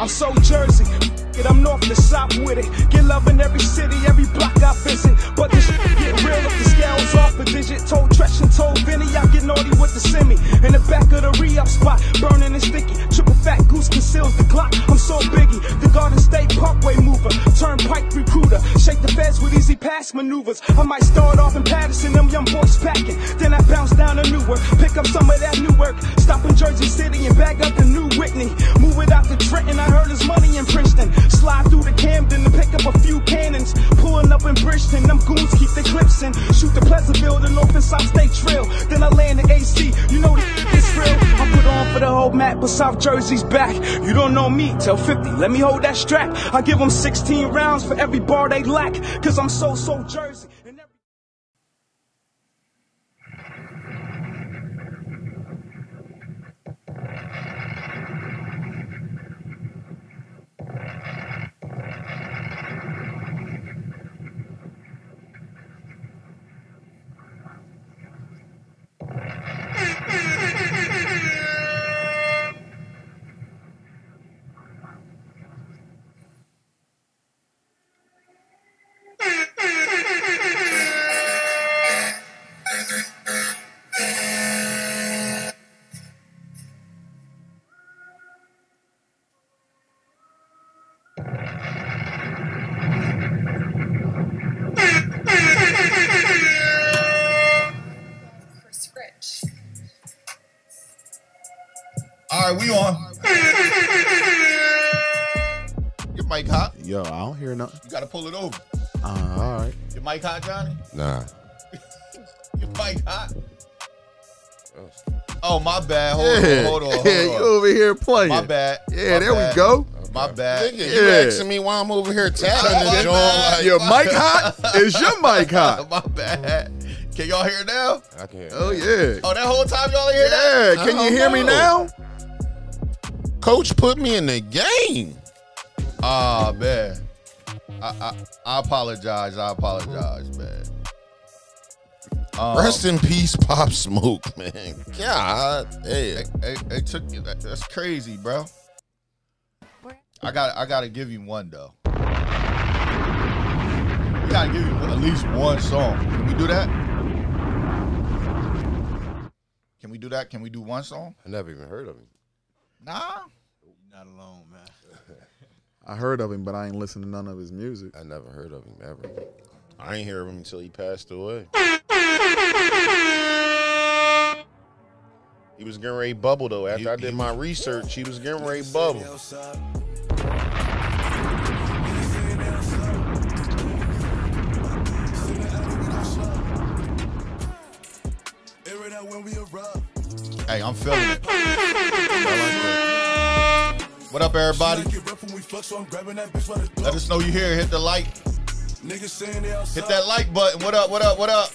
I'm so Jersey. I'm north to south with it. Get love in every city, every block I visit. But this get real if the scales off a digit. Told Tresh and told Vinny I get naughty with the semi. In the back of the re-up spot, burning and sticky. Triple fat goose conceals the Glock. I'm so biggie. The Garden State Parkway mover. Turnpike recruiter. Shake the feds with E-ZPass maneuvers. I might start off in Paterson, them young boys packing. Then I bounce down to Newark. Pick up some of that new work. Stop in Jersey City and bag up the new Whitney. Move it out to Trenton. I heard his money in Princeton. Slide through the Camden to pick up a few cannons. Pulling up in Bridgeton. Them goons keep the clips in. Shoot the Pleasantville, the North and South State Trail. Then I land in AC. You know this real. I put on for the whole map, but South Jersey's back. You don't know me, tell 50. Let me hold that strap. I give them 16 rounds for every bar they lack. Cause I'm so, so Jersey. Mic hot. Yo, I don't hear nothing. You gotta pull it over. Uh, all right. Your mic hot, Johnny? Nah. Your mic hot? Oh, my bad. Hold Yeah, on, hold on, hold yeah, you over here playing. My bad. Yeah, My there bad. we go. My bad. Nigga, you Yeah. asking me why I'm over here tapping My the joint like Your mic hot? Is your mic hot? My bad. Can y'all hear now? I can't. Oh yeah. Oh, that whole time y'all ain't hear that? Yeah. Can you don't hear me now? Coach put me in the game. Ah, man. I, I I apologize. I apologize, man. Um, Rest in peace, Pop Smoke, man. God, hey. It, it, it took you. That, that's crazy, bro. I got. I got to give you one though. We got to give you at least one song. Can we do that? Can we do that? Can we do one song? I never even heard of him. Nah. Not alone, man. I heard of him, but I ain't listened to none of his music. I never heard of him ever. I ain't hear of him until he passed away. He was getting ready to bubble though. After He- I did he my research, he was getting ready to bubble. Hey, I'm feeling it. What up, everybody? Let us know you here. Hit the like. Hit that like button. What up? What up? What up?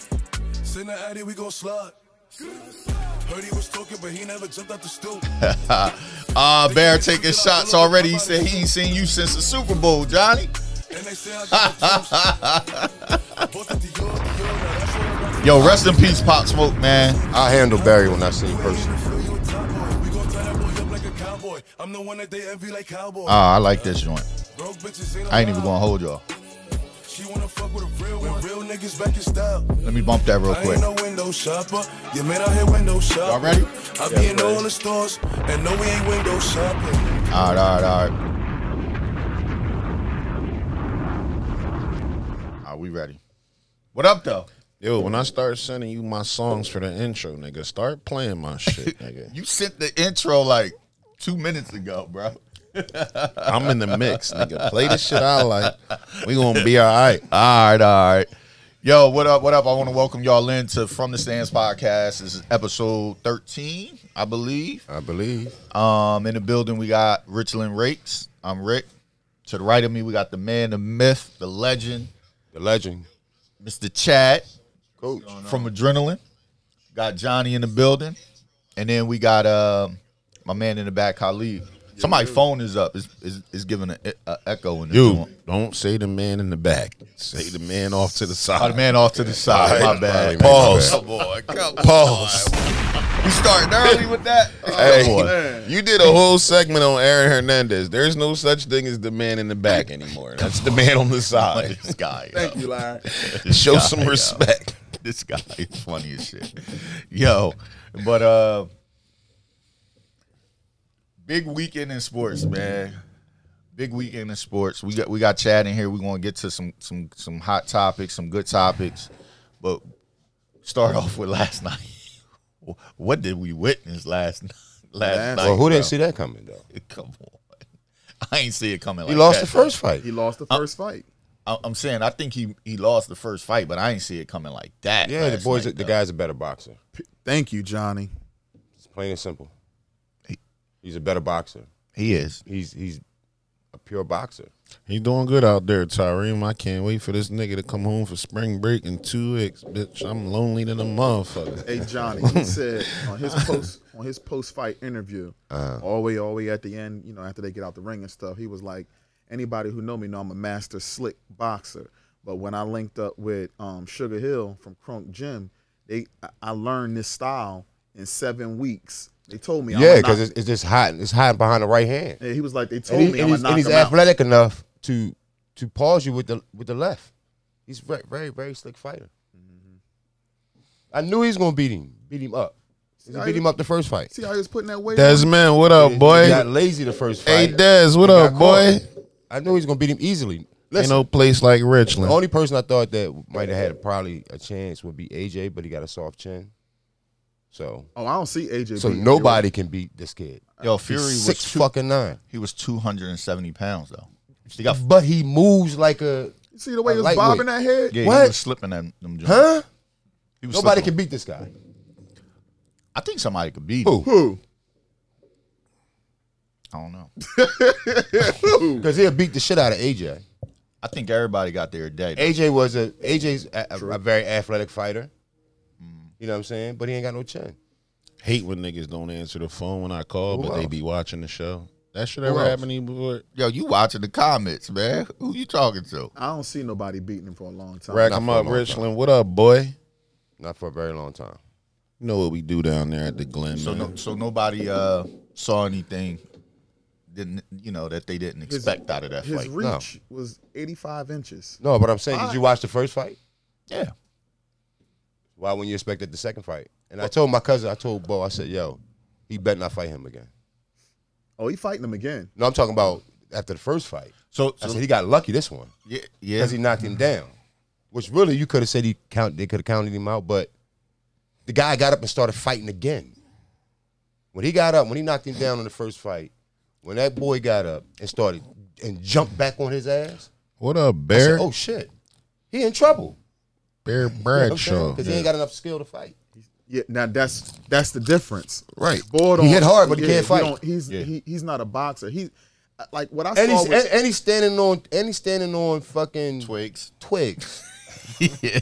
Send the Addy, we gon' slide. Heard he was talking, but he never jumped out the stool. Uh, Bear taking shots already. He said he ain't seen you since the Super Bowl, Johnny. And they say I got the jumps. Both at the Dior, Dior, now that's what I'm rocking. Yo, rest in peace, Pop Smoke, man. I handle Barry when I see him personally. I'm the one that they envy like cowboy. Ah, I like this joint. Broke bitches ain't I ain't even gonna hold y'all. She wanna fuck with a real one. Real niggas back in style. Let me bump that real I quick. ain't no window shopper. You man out here window shopping. Y'all ready? I be in all the stores and no we ain't window shopping. All right, all right, all right. Are we ready? What up, though? Yo, when I start sending you my songs for the intro, nigga, start playing my shit, nigga. You sent the intro like two minutes ago, bro. I'm in the mix, nigga. Play the shit I like. We gonna be all right. All right, all right. Yo, what up? What up? I want to welcome y'all in to From the Stands podcast. This is episode 13, I believe. I believe. Um, in the building, we got Richland Rakes. I'm Rick. To the right of me, we got the man, the myth, the legend, The legend. Mr. Chad Coach. from Adrenaline. Got Johnny in the building. And then we got um, my man in the back, Khalid. Somebody's phone is up. It's, it's, it's giving an a echo in the You room. don't say the man in the back. Say the man off to the Oh, side. the man off to the side. All My right, bad. all right, Pause. Come on. Come Pause. You starting early with that? Oh, Hey, you did a whole segment on Aaron Hernandez. There's no such thing as the man in the back anymore. That's the man on the side. this guy. Thank you, Larry. Show guy, some yo. respect. This guy is funny as shit. Yo, but uh big weekend in sports, man. Big weekend in sports. We got we got Chad in here. We're gonna get to some some some hot topics, some good topics. But start off with last night. What did we witness last night? Last Last- night. Well, who bro? didn't see that coming though? Come on. I ain't see it coming. He like lost that, the first fight. He lost the first fight. I- I'm saying I think he he lost the first fight, but I ain't see it coming like that. Yeah, the boys, night, the though. guy's a better boxer. Thank you, Johnny. It's plain and simple. He's a better boxer. He is. He's he's a pure boxer. He's doing good out there, Tyreem. I can't wait for this nigga to come home for spring break in two weeks, bitch. I'm lonely than a motherfucker. Hey Johnny, he said on his post on his post fight interview, all the way all the way at the end, you know, after they get out the ring and stuff, he was like, anybody who know me know I'm a master slick boxer. But when I linked up with um, Sugar Hill from Kronk Gym, they I- I learned this style in seven weeks. They told me, Yeah, because it's, it's just hot. It's hot behind the right hand. Yeah, he was like, they told And, he- me and I'm he's, and he's him out. athletic enough to to pause you with the with the left. He's very very very slick fighter. Mm-hmm. I knew he was gonna beat him. Beat him up. He beat he- him up the first fight. See how he was putting that weight? on? Desmond, what up, He boy? got lazy the first fight. Hey, fight. Des, what He up, boy? caught. I knew he was gonna beat him easily. Ain't Listen, no place like the Richland. only person I thought that might have had probably a chance would be AJ, but he got a soft chin. So Oh, I don't see AJ. so beating nobody can beat this kid. Uh, Yo, He's Fury was six two, fucking nine. he was 270 pounds though. He got But he moves like a You see the way a he was bobbing that head? yeah, What? he was slipping at them. joints. huh? He was Nobody slipping. can beat this guy. I think somebody could beat him. Who? Who? I don't know. Because he'll beat the shit out of AJ. I think everybody got their day. AJ was a AJ's a, a, a very athletic fighter. You know what I'm saying? But he ain't got no chin. Hate when niggas don't answer the phone when I call, Who but they else? be watching the show. That should Who ever else? happened to you before? Yo, you watching the comments, man? Who you talking to? I don't see nobody beating him for a long time. Rack not 'em for a up, long Richland. What up, boy? Not for a very long time. You know what we do down there at the Glen, So man. no, so nobody uh saw anything. Didn't you know that they didn't His- expect out of that His fight? reach was 85 inches. No, but I'm saying, did you watch the first fight? Yeah, Why wouldn't you expect it the second fight? And I told my cousin, I told Bo, I said, yo, he better not fight him again. Oh, he fighting him again. No, I'm talking about after the first fight. so, I so said he got lucky this one yeah, yeah. because he knocked him down. Which really you could have said he count they could have counted him out, but the guy got up and started fighting again. When he got up, when he knocked him down in the first fight, when that boy got up and started and jumped back on his ass, What up, I said, Bear? "Oh shit, he in trouble." Bear Bradshaw. because he ain't got enough skill to fight. Yeah, now that's that's the difference. Right. Boyd He on- hit hard, but he yeah, can't fight. don't- he's Yeah. he, he's not a boxer. He like what I And saw. he's was, and, and he's standing on and he's standing on fucking twigs. twigs. Yeah.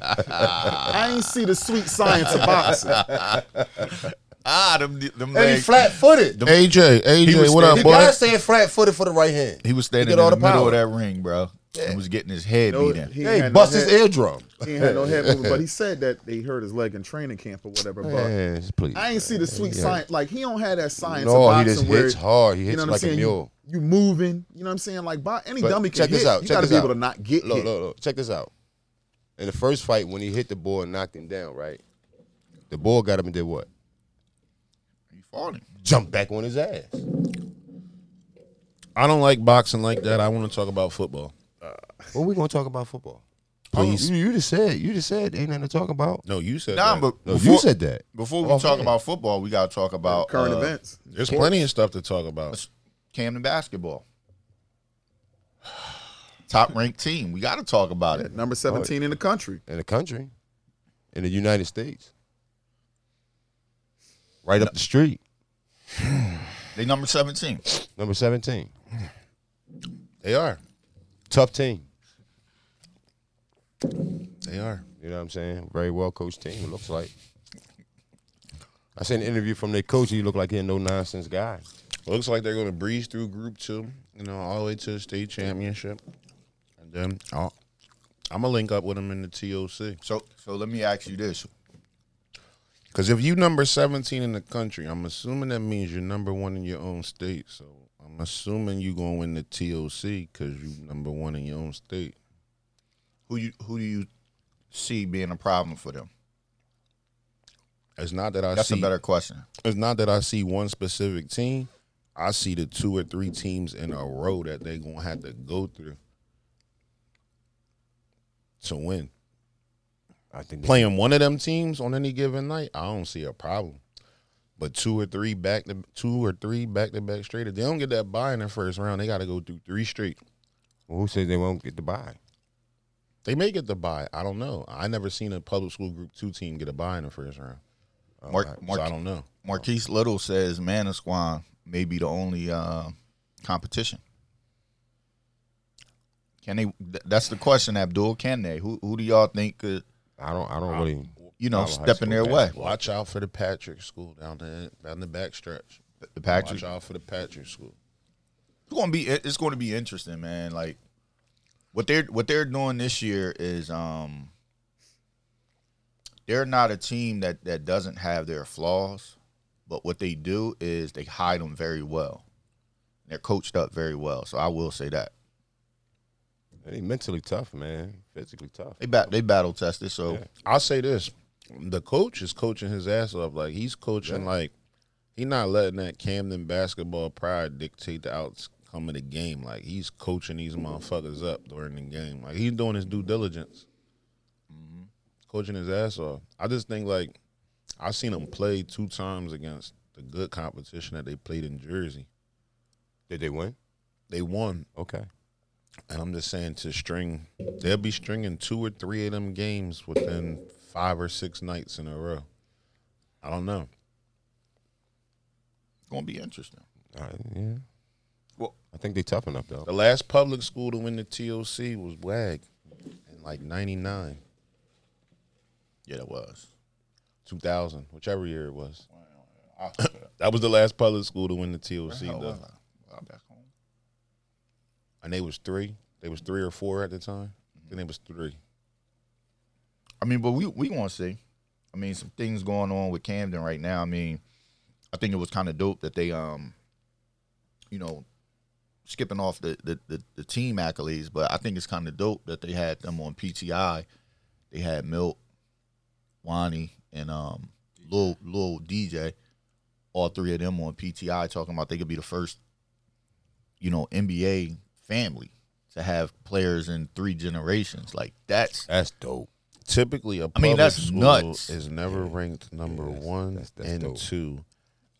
I ain't see the sweet science of boxing. Ah, them them And he flat footed. AJ, AJ, what up, The boy? guy staying flat footed for the right hand. He was standing get in all the, the middle power. of that ring, bro, and was getting his head No, beat in. he Yeah, he bust no his head, eardrum. He ain't had no head movement, but he said that they hurt his leg in training camp or whatever. But Man, please. I ain't see the sweet Yeah. science. Like he don't have that science. No, of he just where, hits hard. He You hits know what I'm like a mule. You, you moving. You know what I'm saying? Like by, any But dummy can check this hit. out, You got to this be able to not get Look, hit. look, look. Check this out. In the first fight, when he hit the boy and knocked him down, right? The boy got up and did what? He fought him. Jumped back on his ass. I don't like boxing like that. I want to talk about football. When we gonna talk about football? Please. Oh, you, you just said. You just said ain't nothing to talk about. No, you said Nah, that. but No, before, you said that. before we Oh, talk man. about football, we gotta talk about Current uh, events. There's plenty of stuff to talk about. Camden basketball. Top ranked team. We got to talk about it. Number 17 in the country. in the country, in the United States, right up the street, They number 17. number seventeen. They are. Tough team. They are. You know what I'm saying? Very well coached team. It looks like. I seen an interview from their coach. He looked like he a no nonsense guy. Looks like they're going to breeze through Group Two, you know, all the way to the state championship, and then I'll, I'm gonna link up with them in the TOC. So so let me ask you this. Because if you number 17 in the country, I'm assuming that means you're number one in your own state. So I'm assuming you're going to win the TOC because you're number one in your own state. Who you who do you see being a problem for them? It's not that I That's see. a better question. It's not that I see one specific team. I see the two or three teams in a row that they're gonna have to go through to win. I think Playing one of them teams on any given night, I don't see a problem. But two or three back to two or three back to back straight. If they don't get that buy in the first round, they got to go through three straight. Well, who says they won't get the buy? They may get the buy. I don't know. I never seen a public school group two team get a buy in the first round. Mark, So Mark, I don't know. Marquise Little says Manasquan may be the only uh, competition. Can they? th- That's the question, Abdul. Can they? Who Who do y'all think could I don't. I don't really. you know follow high step in their way? Watch out for the Patrick School down the down the back stretch. The Patrick. Watch out for the Patrick School. It's going to be. It's going to be interesting, man. Like what they're what they're doing this year is um they're not a team that that doesn't have their flaws, but what they do is they hide them very well. They're coached up very well, so I will say that They mentally tough, man. Physically tough. they bat they battle tested. So Yeah. I'll say this: the coach is coaching his ass off. Like he's coaching like he's not letting that Camden basketball pride dictate the outcome of the game. Like he's coaching these motherfuckers up during the game. Like he's doing his due diligence, mm-hmm. coaching his ass off. I just think like I seen him play two times against the good competition that they played in Jersey. Did they win? They won, Okay. and I'm just saying to string, they'll be stringing two or three of them games within five or six nights in a row. I don't know. it's going to be interesting. All right, yeah. Well- I think they tough enough though. The last public school to win the TOC was WAG in like 99, Yeah, that was. 2000, whichever year it was. that was the last public school to win the TOC, Hell, though. I? I'm back home. And they was three. They was three or four at the time. I think it was three. I mean, but we we want to see. I mean, some things going on with Camden right now. I mean, I think it was kind of dope that they, um, you know, skipping off the the, the, the team accolades, but I think it's kind of dope that they had them on PTI. They had Milt, Wani, and um, Lil Lil DJ, all three of them on PTI talking about they could be the first, you know, NBA family to have players in three generations. Like that's That's dope. Typically, a I public mean, that's school nuts. is never ranked number that's- one that's- that's and dope. two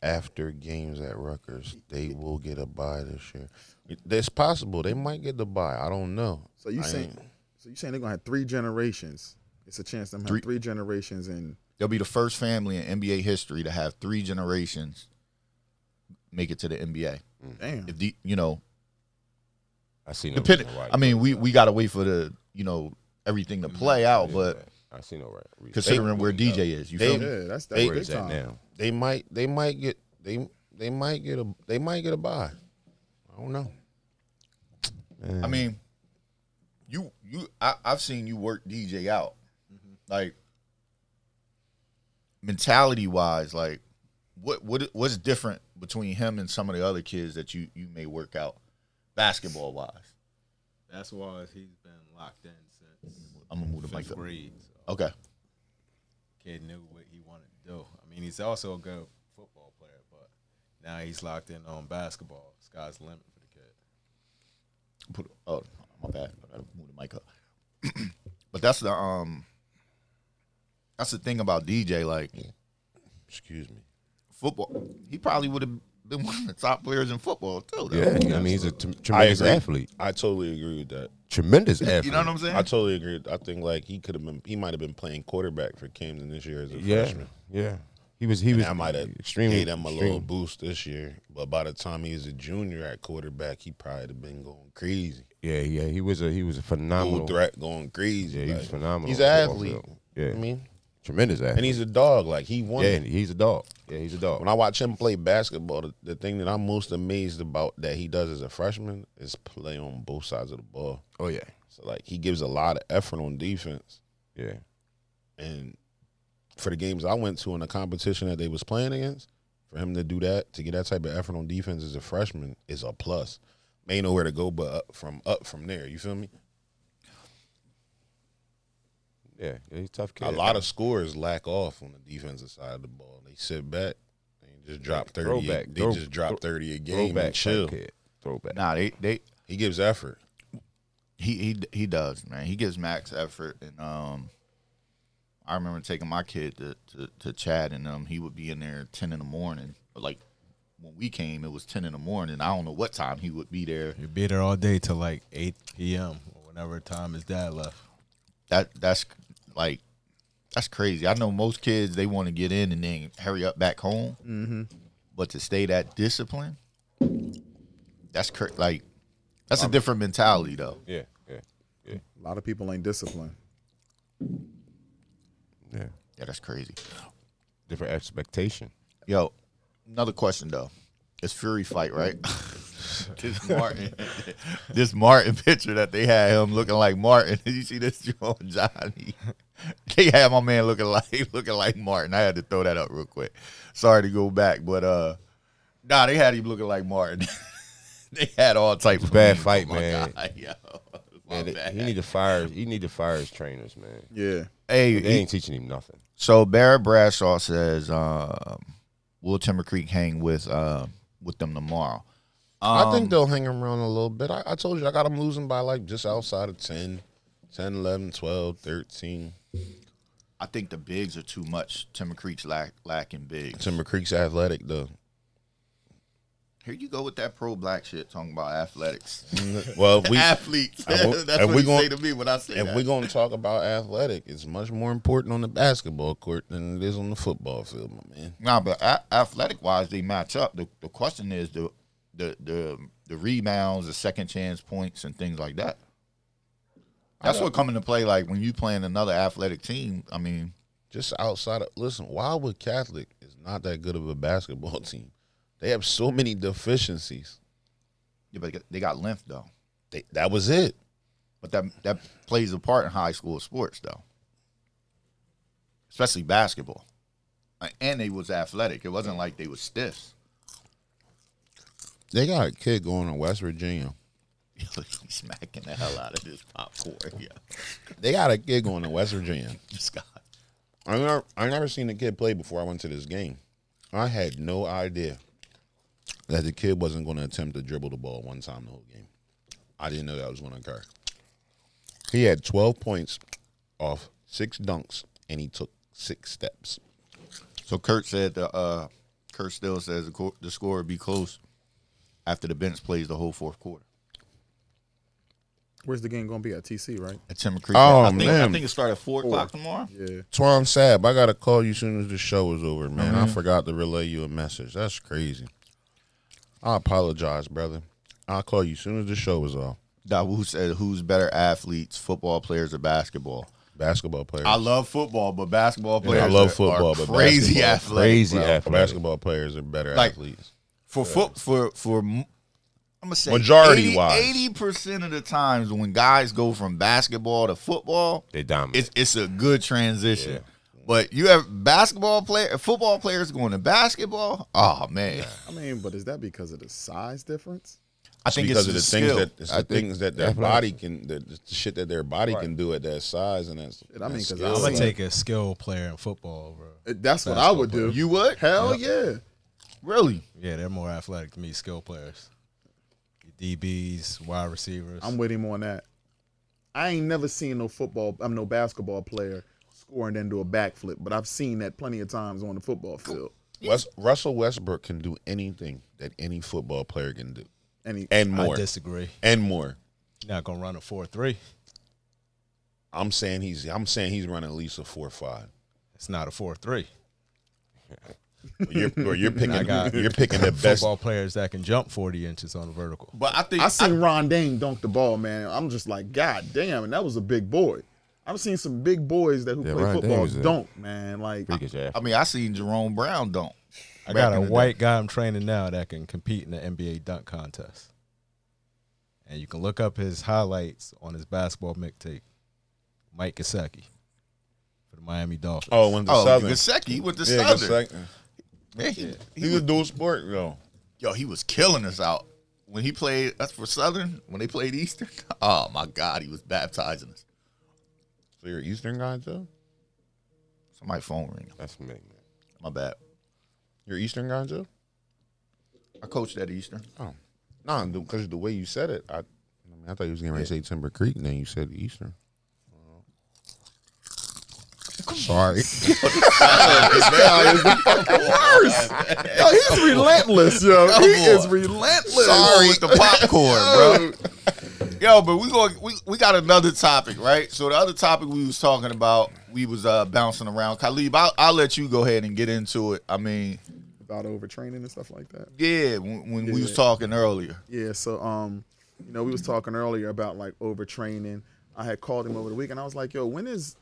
after games at Rutgers. They will get a bye this year. It's possible they might get the buy. I don't know. So you I saying ain't- so you saying they're gonna have three generations? It's a chance them have Three- three generations in They'll be the first family in NBA history to have three generations make it to the NBA. damn. If the you know, I see no depending. reason why I mean, we we got to wait for the you know everything to mm-hmm. play out, Yeah, but I see no right. reason. considering where DJ is, you they- feel me? Yeah, that's that's They- where big it's at now. they might they might get they they might get a they might get a bye. I don't know. I mean, you you I, I've seen you work DJ out, mm-hmm. like mentality wise, like what what what's different between him and some of the other kids that you you may work out basketball wise. That's why he's been locked in since I'm gonna move the mic fifth up. grade. So Okay, kid knew what he wanted to do. I mean, he's also a good football player, but now he's locked in on basketball. Sky's the limit for the kid. put oh my bad, I gotta move the mic up. but that's the um, that's the thing about DJ. Like Excuse me. football, he probably would have been one of the top players in football too. though. Yeah, I mean he's a t- I tremendous agree. athlete. I totally agree with that. Tremendous athlete. you know what I'm saying? I totally agree. I think like he could have been he might have been playing quarterback for Camden this year as a Yeah, freshman. yeah. He was. He And was. I might have extremely. gave him a little boost this year, but by the time he was a junior at quarterback, he probably have been going crazy. Yeah, yeah. He was a. He was a Dual phenomenal. threat going crazy. Yeah, he was phenomenal He's an athlete. field. Yeah. I mean, Tremendous athlete. and he's a dog. Like he won. yeah, he's a dog. Yeah, he's a dog. When I watch him play basketball, the, the thing that I'm most amazed about that he does as a freshman is play on both sides of the ball. oh yeah, So like he gives a lot of effort on defense. yeah. And for the games I went to in the competition that they was playing against, for him to do that, to get that type of effort on defense as a freshman is a plus. May nowhere to go but up from up from there. You feel me? Yeah, yeah, he's a tough kid. A lot of scores lack off on the defensive side of the ball. They sit back and just drop thirty. a- Throwback. They Throw- just drop thirty a game throwback and chill. type kid. Throwback. Nah, they they He gives effort. he he he does, man. He gives max effort, and um, I remember taking my kid to to, to Chad, and um, he would be in there at ten in the morning. Like when we came, it was ten in the morning. I don't know what time he would be there. You be there all day till like eight p.m. or whenever time his dad left. That that's like that's crazy. I know most kids they want to get in and then hurry up back home, mm-hmm. but to stay that discipline, that's cr- like that's a different mentality though. Yeah, yeah, yeah, A lot of people ain't disciplined. Yeah. Yeah, that's crazy. Different expectation. Yo, another question though. It's Fury fight, right? this Martin, this Martin picture that they had him looking like Martin. You see this Joe Johnny? They had my man looking like looking like Martin. I had to throw that up real quick. Sorry to go back, but uh, nah, they had him looking like Martin. they had all types of Bad fight, my man. Yo, Man, they- he need to fire. He need to fire his trainers, man. Yeah. hey, They ain't teaching him nothing. So Barrett Bradshaw says, um, "Will Timber Creek hang with uh, with them tomorrow?" I Um, think they'll hang around a little bit. I, I told you I got them losing by like just outside of 10, 10, 11, 12, 13. I think the bigs are too much. Timber Creek's lack, lacking bigs. Timber Creek's athletic though. Here you go with that pro black shit talking about athletics. Mm, well, we Athletes. That's what we you gon- say to me when I say if that. we're gonna talk about athletic, it's much more important on the basketball court than it is on the football field, my man. Nah, but a- athletic wise, they match up. The, the question is the, the the the rebounds, the second chance points, and things like that. That's what come into play. Like when you playing another athletic team. I mean, Just outside of listen, Wildwood Catholic is not that good of a basketball team. They have so many deficiencies. yeah, but they got length though. They, that was it. But that that plays a part in high school sports though. Especially basketball. And they was athletic. It wasn't like they was stiff. They got a kid going to West Virginia. Smacking the hell out of this popcorn. Yeah. They got a kid going to West Virginia. Scott. I never, I never seen a kid play before I went to this game. I had no idea that the kid wasn't going to attempt to dribble the ball one time the whole game. I didn't know that was going to occur. He had 12 points off six dunks, and he took six steps. So Kurt said uh Kurt still says the, the score would be close after the bench plays the whole fourth quarter. Where's the game gonna be at TC, right? At Timber Creek. Oh, I think, I think it started at four, o'clock tomorrow. Yeah. Twan Sab, I got to call you as soon as the show is over, man. Mm-hmm. I forgot to relay you a message. That's crazy. I apologize, brother. I'll call you as soon as the show is off. Dawu said, "Who's better athletes, football players or basketball?" Basketball players. I love football, but basketball Yeah, players I love are- football, but crazy athletes. Crazy bro. athletic. basketball players are better Like- athletes. for foot for for I'm gonna say Majority-wise. eighty percent of the times when guys go from basketball to football, They dominate. it's it's a good transition. But you have basketball player, football players going to basketball. Oh man, I mean, but is that because of the size difference? I think because it's of the the things skill. that it's the I think things that their body can the, the shit that their body can do at that size and that's I mean, that's 'cause skill. I I'm gonna was take a skill player in football, bro. That's what I would do. you would Hell yeah. really? Yeah, they're more athletic than me, skill players. DBs, wide receivers. I'm with him on that. I ain't never seen no football, I'm no basketball player score and then do a backflip, but I've seen that plenty of times on the football field. West, Russell Westbrook can do anything that any football player can do And he, and I more disagree. and more. You're not gonna run a four three. I'm saying he's I'm saying he's running at least a four five. It's not a four three. You're, or you're picking I got you're picking the best. football players that can jump forty inches on the vertical. But I think I seen Ron Dayne dunk the ball, man. I'm just like, God damn, and that was a big boy. I've seen some big boys that who Yeah, play Ryan football Davis is- don't, man. Like Freakish athlete. I mean, I seen Jerome Brown don't. I got a in the day. white guy I'm training now that can compete in the NBA dunk contest. And you can look up his highlights on his basketball mixtape. Mike Gesicki for the Miami Dolphins. Oh, went to Oh, Southern. Gesicki, he went to yeah, Southern. Gesicki. Man, he, He was dual sport, yo. yo, he was killing us out when he played. That's for Southern when they played Eastern. Oh my God, he was baptizing us. So you're an Eastern guy, Joe? Somebody phone ring. That's me, man. My bad. You're Eastern guy, Joe? I coached at Eastern. Oh, no, because the way you said it, I, I, mean, I thought you was getting ready to say Timber Creek, and then you said Eastern. Sorry. yo, he's relentless, yo. Come he is relentless. Sorry with the popcorn, bro. Yo, but we going we, we got another topic, right? So the other topic we was talking about, we was uh bouncing around. Khalib, I'll, I'll let you go ahead and get into it. I mean, about overtraining and stuff like that. yeah, when, when we was talking earlier. Yeah, so um, you know, we was talking earlier about like overtraining. I had called him over the weekend. I was like, yo, when is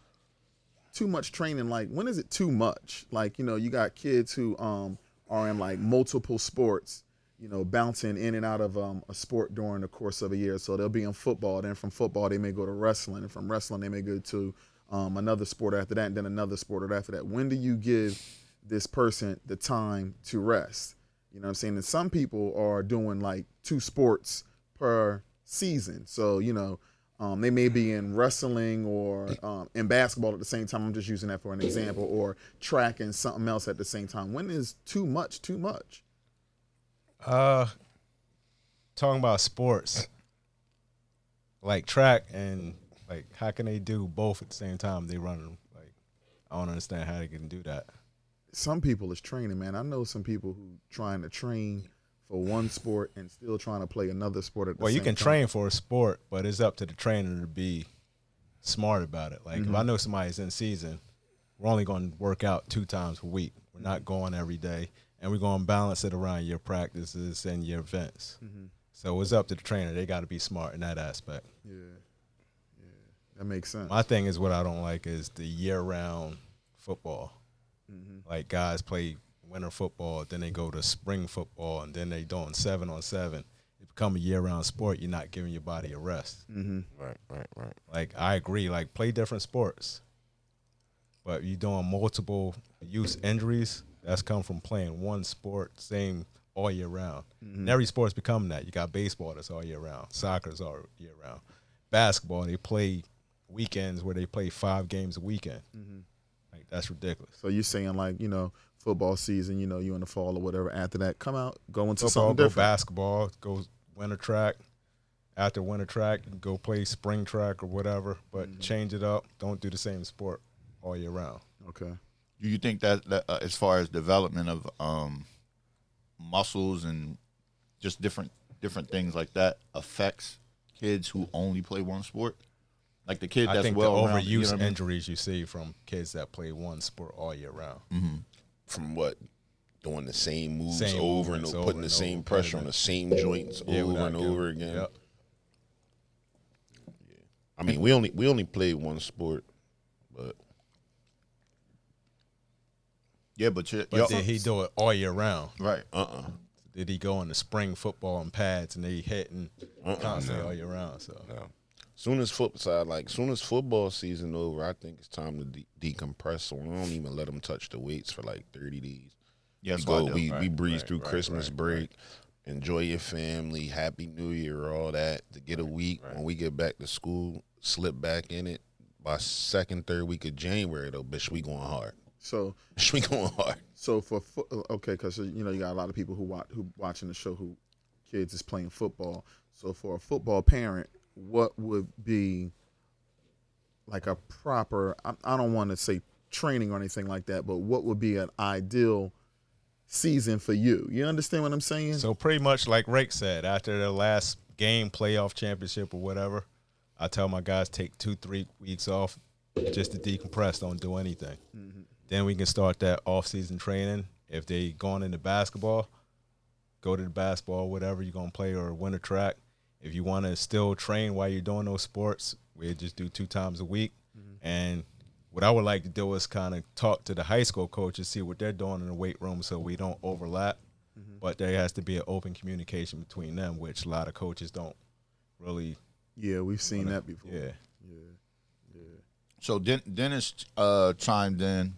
too much training? Like, when is it too much? Like, you know, you got kids who um are in like multiple sports, you know, bouncing in and out of um a sport during the course of a year. So they'll be in football, then from football they may go to wrestling, and from wrestling they may go to um another sport after that, and then another sport after that. When do you give this person the time to rest? You know what I'm saying? And some people are doing like two sports per season. So, you know, um, they may be in wrestling or um, in basketball at the same time. I'm just using that for an example, or track and something else at the same time. When is too much too much? Uh, talking about sports, like track and like, how can they do both at the same time? They run them. Like, I don't understand how they can do that. Some people is training, man. I know some people who trying to train for one sport and still trying to play another sport at the Well, you can time. train for a sport, but it's up to the trainer to be smart about it. Like, Mm-hmm. if I know somebody's in season, we're only going to work out two times a week. We're not going every day, and we're going to balance it around your practices and your events. Mm-hmm. So it's up to the trainer. They got to be smart in that aspect. Yeah, yeah, that makes sense. My thing is what I don't like is the year-round football. Mm-hmm. Like guys play winter football, then they go to spring football, and then they doing seven on seven. It become a year-round sport. You're not giving your body a rest. Mm-hmm. Right, right, right. Like I agree. Like play different sports, but you doing multiple use injuries. That's come from playing one sport same all year round. And every sport's become that. You got baseball that's all year round. Soccer's all year round. Basketball they play weekends where they play five games a weekend. Mm-hmm. Like that's ridiculous. So you're saying like you know football season, you know you in the fall or whatever. After that, come out, go into Football, something go different. basketball, go winter track. After winter track, go play spring track or whatever. But mm-hmm. change it up. Don't do the same sport all year round. Okay. Do you think that, that uh, as far as development of um, muscles and just different different things like that affects kids who only play one sport? Like the kid I that's think well the rounded, overuse you know what I mean? injuries you see from kids that play one sport all year round. From what? Doing the same moves Same over and movements over, over putting the and same over, pressure on the same joints over and giving- over again. Yep. I mean, we only we only played one sport, but Yeah, but you, But yo- did he do it all year round? right. uh uh Did he go into spring football and pads and they hitting Uh-uh, constantly all year round? So No. Soon as foot side, like soon as football season over, I think it's time to de- decompress. So I don't even let them touch the weights for like thirty days. Yeah, we that's what I go, do. we we breeze right, through right, Christmas right, break, enjoy your family, Happy New Year, all that. To get a week when we get back to school, slip back in it. By second, third week of January, though, bitch, we going hard. So Bitch, we going hard. so for fo- uh, okay, because uh, you know you got a lot of people who watch who watching the show who kids is playing football. So for a football parent, what would be like a proper? I, I don't want to say training or anything like that, but what would be an ideal season for you? You understand what I'm saying? So pretty much like Rake said, after the last game, playoff championship or whatever, I tell my guys take two, three weeks off just to decompress, don't do anything. Mm-hmm. Then we can start that off season training. If they going into basketball, go to the basketball, whatever you're gonna play or winter track. If you want to still train while you're doing those sports, we just do two times a week. And what I would like to do is kind of talk to the high school coaches, see what they're doing in the weight room, so we don't overlap. But there has to be an open communication between them, which a lot of coaches don't really. Yeah, we've seen that before. Yeah. Yeah so Den- Dennis uh, chimed in.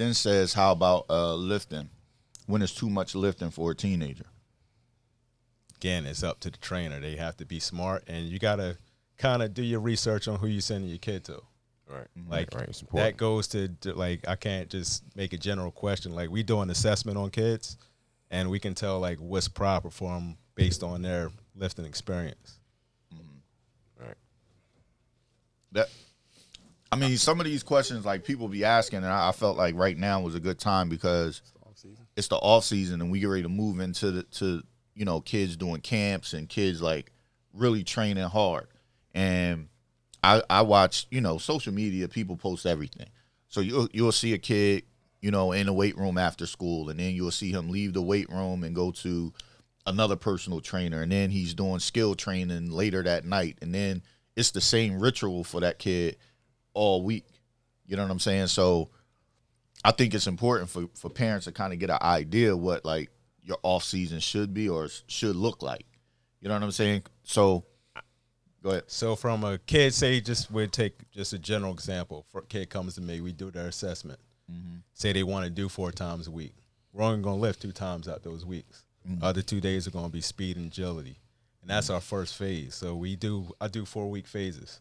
Then says, "How about uh, lifting? When it's too much lifting for a teenager?" Again, it's up to the trainer. They have to be smart, and you got to kind of do your research on who you're sending your kid to. Right. Like Right, it's important. that goes to to, like I can't just make a general question. Like we do an assessment on kids, and we can tell like what's proper for them based on their lifting experience. Right. That, I mean, some of these questions like people be asking, and I, I felt like right now was a good time because it's the off season, and we get ready to move into the to you know kids doing camps and kids like really training hard. And I I watch you know social media, people post everything, so you you'll see a kid you know in the weight room after school, and then you'll see him leave the weight room and go to another personal trainer, and then he's doing skill training later that night, and then it's the same ritual for that kid all week. You know what I'm saying? So I think it's important for, for parents to kind of get an idea what like your off season should be or should look like. You know what I'm saying? So go ahead. So from a kid, say just we take just a general example. For a kid comes to me, we do their assessment. Mm-hmm. Say they want to do four times a week. We're only going to lift two times out those weeks. Mm-hmm. Other two days are going to be speed and agility, and that's mm-hmm. our first phase. So we do I do four week phases.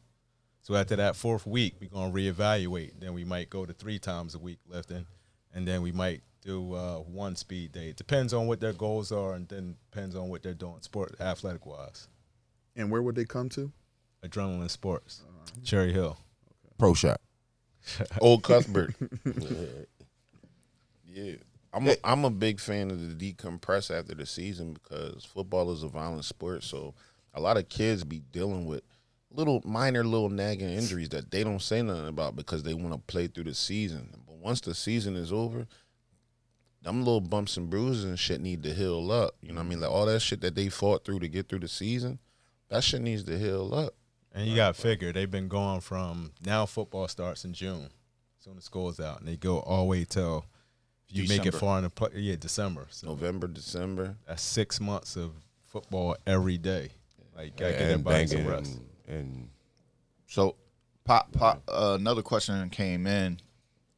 So after that fourth week, we're going to reevaluate. Then we might go to three times a week lifting, and then we might do uh, one speed day. It depends on what their goals are, and then depends on what they're doing, sport athletic wise. And where would they come to? Adrenaline Sports, Cherry Hill. Pro shot. Old Cuthbert. yeah. I'm a, I'm a big fan of the decompress after the season because football is a violent sport. So a lot of kids be dealing with little minor little nagging injuries that they don't say nothing about because they want to play through the season. But once the season is over, them little bumps and bruises and shit need to heal up. You know what I mean? Like all that shit that they fought through to get through the season, that shit needs to heal up. And you got to figure they've been going from now football starts in June, soon as school's out, and they go all the way till if you make it December. far in the play, yeah December. So November, December. that's six months of football every day. Like gotta get their And some banging rest. And, So pop pop uh, another question came in.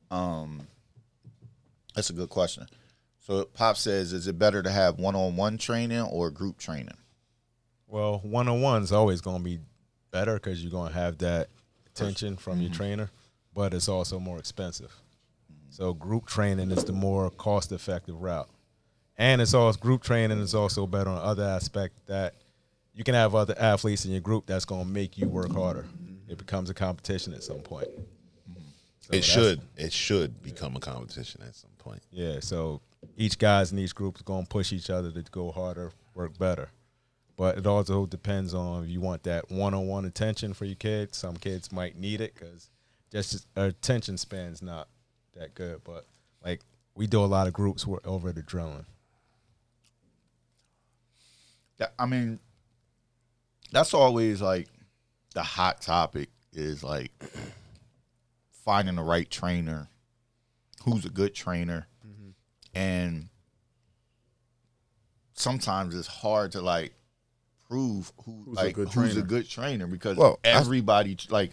Um that's a good question. So Pop says, is it better to have one on one training or group training? Well, one on one's always gonna be better because you're gonna have that attention from Mm-hmm. your trainer, but it's also more expensive. So group training is the more cost effective route. And it's also group training is also better on other aspect that you can have other athletes in your group that's gonna make you work harder. It becomes a competition at some point. So it should. It should become a competition at some point. Yeah, so each guys in each group is going to push each other to go harder, work better. But it also depends on if you want that one-on-one attention for your kids. Some kids might need it because just our attention span's not that good. But like we do a lot of groups work over at Adrenaline. That- I mean, that's always like the hot topic is like finding the right trainer, who's a good trainer, mm-hmm. and sometimes it's hard to like prove who Who's a like good who's a trainer. good trainer because Well, I- everybody like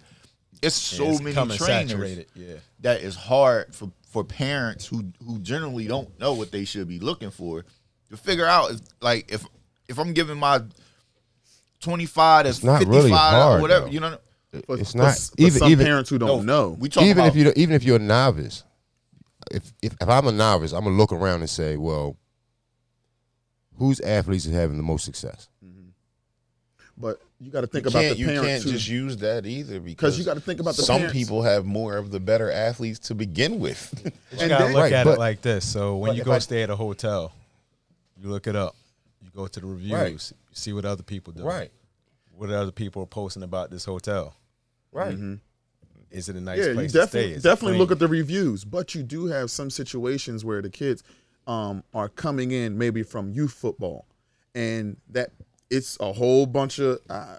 it's so it's many trainers Yeah. that is hard for for parents who who generally don't know what they should be looking for to figure out if like if if I'm giving my 25 to It's not 55 really or whatever, though. you know. For, It's for not- for even- some even- parents who don't know. We talk even about if you even if you're a novice, if, if if I'm a novice, I'm gonna look around and say, well, whose athletes are having the most success? Mm-hmm. But you got to think you about can't, the you can't who, just use that either because you gotta think about the some parents. people have more of the better athletes to begin with. You And gotta look Right, at but- it like this. So when you go I- stay at a hotel, you look it up. You go to the reviews. You see what other people do. Right. What other people are posting about this hotel. right. Is it a nice yeah, you place to stay? definitely Is definitely look at the reviews. But you do have some situations where the kids um, are coming in maybe from youth football, and that it's a whole bunch of uh,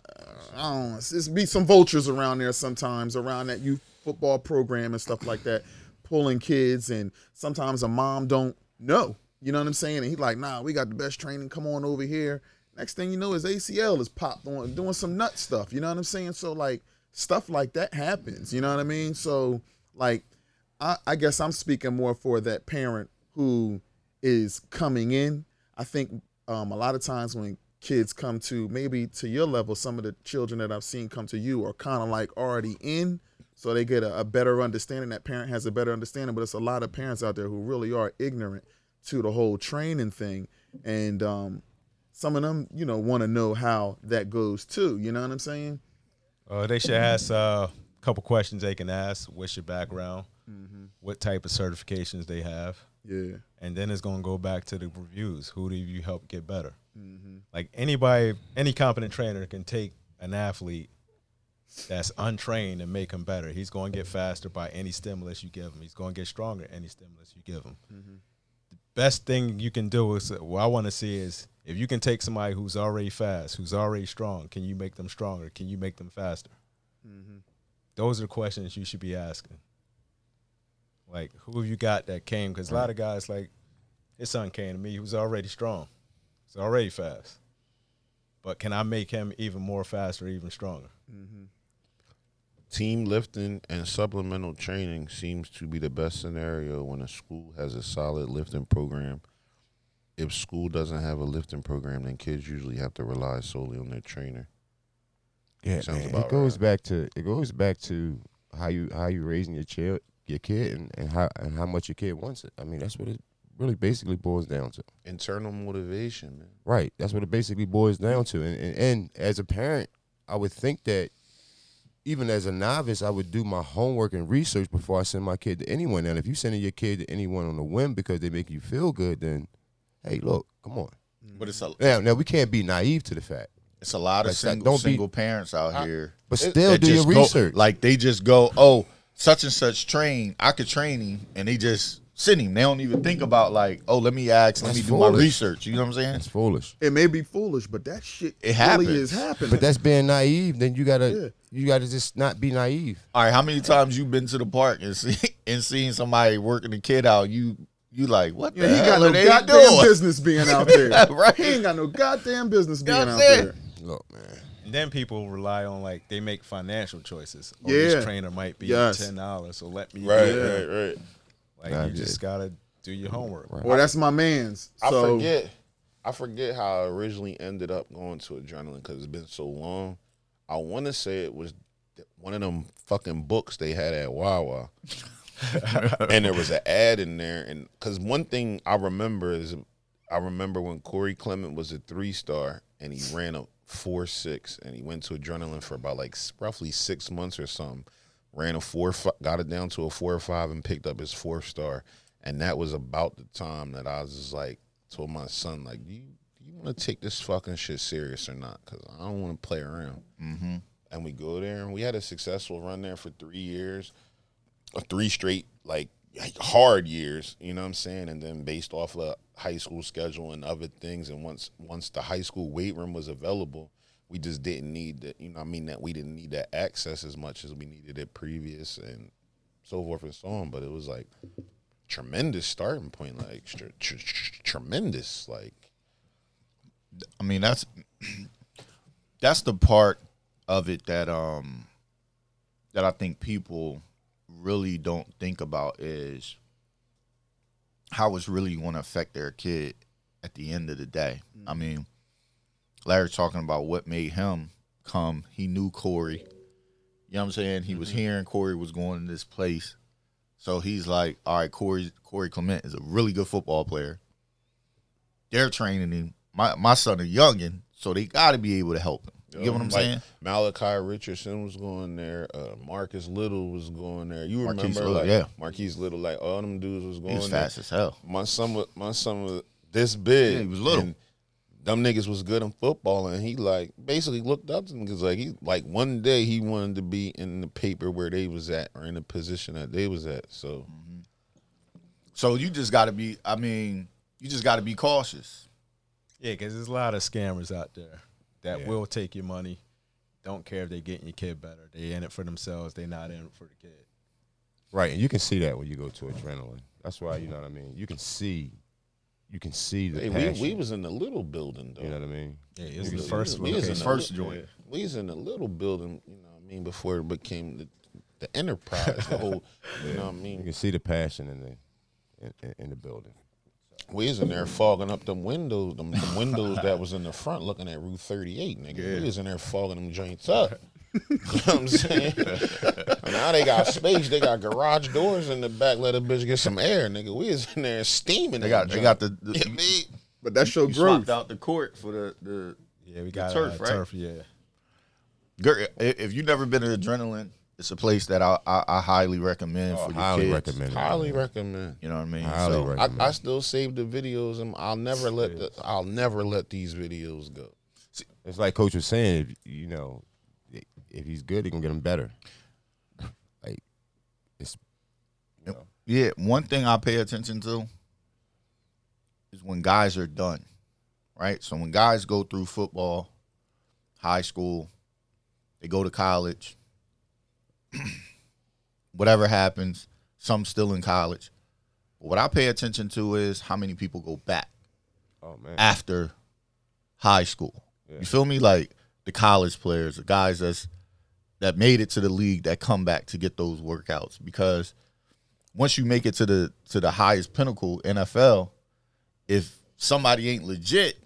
I don't know. It's be some vultures around there sometimes around that youth football program and stuff like that, pulling kids, and sometimes a mom don't know. You know what I'm saying? And he's like, "Nah, we got the best training. Come on over here." Next thing you know, his ACL is popped on doing some nut stuff. You know what I'm saying? So like stuff like that happens. You know what I mean? So like, I, I guess I'm speaking more for that parent who is coming in. I think um, a lot of times when kids come to maybe to your level, some of the children that I've seen come to you are kind of like already in, so they get a, a better understanding. That parent has a better understanding, but it's a lot of parents out there who really are ignorant to the whole training thing, and um, some of them, you know, want to know how that goes too. You know what I'm saying? Uh, they should ask uh, a couple questions they can ask. What's your background? What type of certifications they have? Yeah. And then it's going to go back to the reviews. Who do you help get better? Like anybody, any competent trainer can take an athlete that's untrained and make him better. He's going to get faster by any stimulus you give him. He's going to get stronger any stimulus you give him. The best thing you can do is what I want to see is if you can take somebody who's already fast, who's already strong, can you make them stronger? Can you make them faster? Those are the questions you should be asking. Like, who have you got that came? Because a lot of guys, like, his son came to me, he was already strong. He's already fast. But can I make him even more faster, even stronger? Mm-hmm. Team lifting and supplemental training seems to be the best scenario when a school has a solid lifting program. If school doesn't have a lifting program, then kids usually have to rely solely on their trainer. Yeah, Sounds man. about it goes right. back to it goes back to how you how you raising your child your kid and, and how and how much your kid wants it. I mean, that's what it really basically boils down to. Internal motivation, man. Right. That's what it basically boils down to. And, and and as a parent, I would think that even as a novice, I would do my homework and research before I send my kid to anyone. And if you sending your kid to anyone on a whim because they make you feel good, then hey, look, come on. But it's a mm-hmm. Now, now we can't be naive to the fact. it's a lot of Like single, don't be- single parents out here. But still do your just go- research. like they just go, oh, such and such train. I could train him, and they just send him. They don't even think about like, oh, let me ask, let That's me do my research. You know what I'm saying? It's foolish. It may be foolish, but that shit It really is happening. But that's being naive. Then you gotta Yeah. you gotta just not be naive. All right, how many times you been to the park and see and seen somebody working the kid out? You you like what the Yeah, he got no they goddamn doing? business being out there. Right. He ain't got no goddamn business being out there. Look, man. And then people rely on like they make financial choices. Oh, Yeah. this trainer might be Yes. ten dollars, so let me Right, do right, right. Like Nah, you yeah. just gotta do your homework. Right. Well, that's my man's. I So forget. I forget how I originally ended up going to adrenaline because it's been so long. I want to say it was one of them fucking books they had at Wawa, and there was an ad in there. And because one thing I remember is, I remember when Corey Clement was a three star and he ran a four six, and he went to adrenaline for about like roughly six months or something. Ran a four, fi- got it down to a four or five, and picked up his four star. And that was about the time that I was just like, told my son, like, do you, do you want to take this fucking shit serious or not? Because I don't want to play around. Mm-hmm. And we go there, and we had a successful run there for three years, three straight, like, like hard years, you know what I'm saying? And then based off of high school schedule and other things, and once once the high school weight room was available, we just didn't need that, you know I mean? That we didn't need that access as much as we needed it previous and so forth and so on. But it was like tremendous starting point, like tr- tr- tr- tremendous, like I mean, that's that's the part of it that um that I think people really don't think about is how it's really going to affect their kid at the end of the day. I mm-hmm. mean, Larry's talking about what made him come. He knew Corey. You know what I'm saying? He was mm-hmm. hearing Corey was going to this place. So he's like, all right, Corey Corey Clement is a really good football player. They're training him. My my son a youngin, so they got to be able to help him. You get what I'm like, saying? Malachi Richardson was going there. Uh, Marcus Little was going there. You Marquise remember, Little, like yeah. Marquise Little, like all them dudes was going He was there. fast as hell. My son was my son was this big. Yeah, he was little. and them niggas was good in football, and he like basically looked up to them because like he like one day he wanted to be in the paper where they was at or in the position that they was at. So So you just got to be. I mean, you just got to be cautious. Yeah, because there's a lot of scammers out there that will take your money don't care if they're getting your kid better. They in it for themselves. They not in it for the kid. Right, and you can see that when you go to adrenaline. That's why you know what I mean. You can see, you can see the Hey, passion. we, we was in the little building though. you know what I mean. Yeah, it's We the first we one. was in the first little- joint. We was in the little building, you know what I mean, before it became the, the enterprise, the whole, you know what I mean? You can see the passion in the in, in, in the building. We was in there fogging up them windows, them, them windows that was in the front looking at Route 38, nigga. We was in there fogging them joints up. you know what I'm saying? now they got space, they got garage doors in the back, let a bitch get some air, nigga. We was in there steaming. They got they got the, the You me? But that show you growth. swapped out the court for the the Yeah, we got turf, turf, right? turf. Yeah, Gir- If you've never been to Adrenaline, it's a place that I I, I highly recommend Oh, for your highly kids. recommend. Highly recommend. You know what I mean? Highly So, recommend. I, I still save the videos, and I'll never let the, I'll never let these videos go. It's like Coach was saying. If, you know, if he's good, he gonna get him better. Like it's yeah, one thing I pay attention to is when guys are done, right? So when guys go through football, high school, they go to college, whatever happens, some still in college. What I pay attention to is how many people go back oh man. after high school. You feel me? Like the college players, the guys that's that made it to the league that come back to get those workouts because once you make it to the to the highest pinnacle NFL, if somebody ain't legit,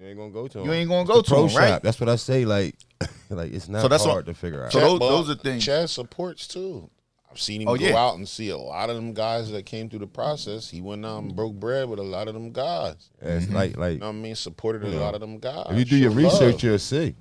You ain't gonna go to him. You ain't gonna go to pro him, right? shop. That's what I say. Like, like it's not So that's hard what- to figure out. So those- Ball- those are things- Chad supports too. I've seen him Oh, go yeah. out and see a lot of them guys that came through the process. He went out and broke bread with a lot of them guys. it's like like You know what I mean? Supported a lot of them guys. if you do your Showed research, love. you'll see.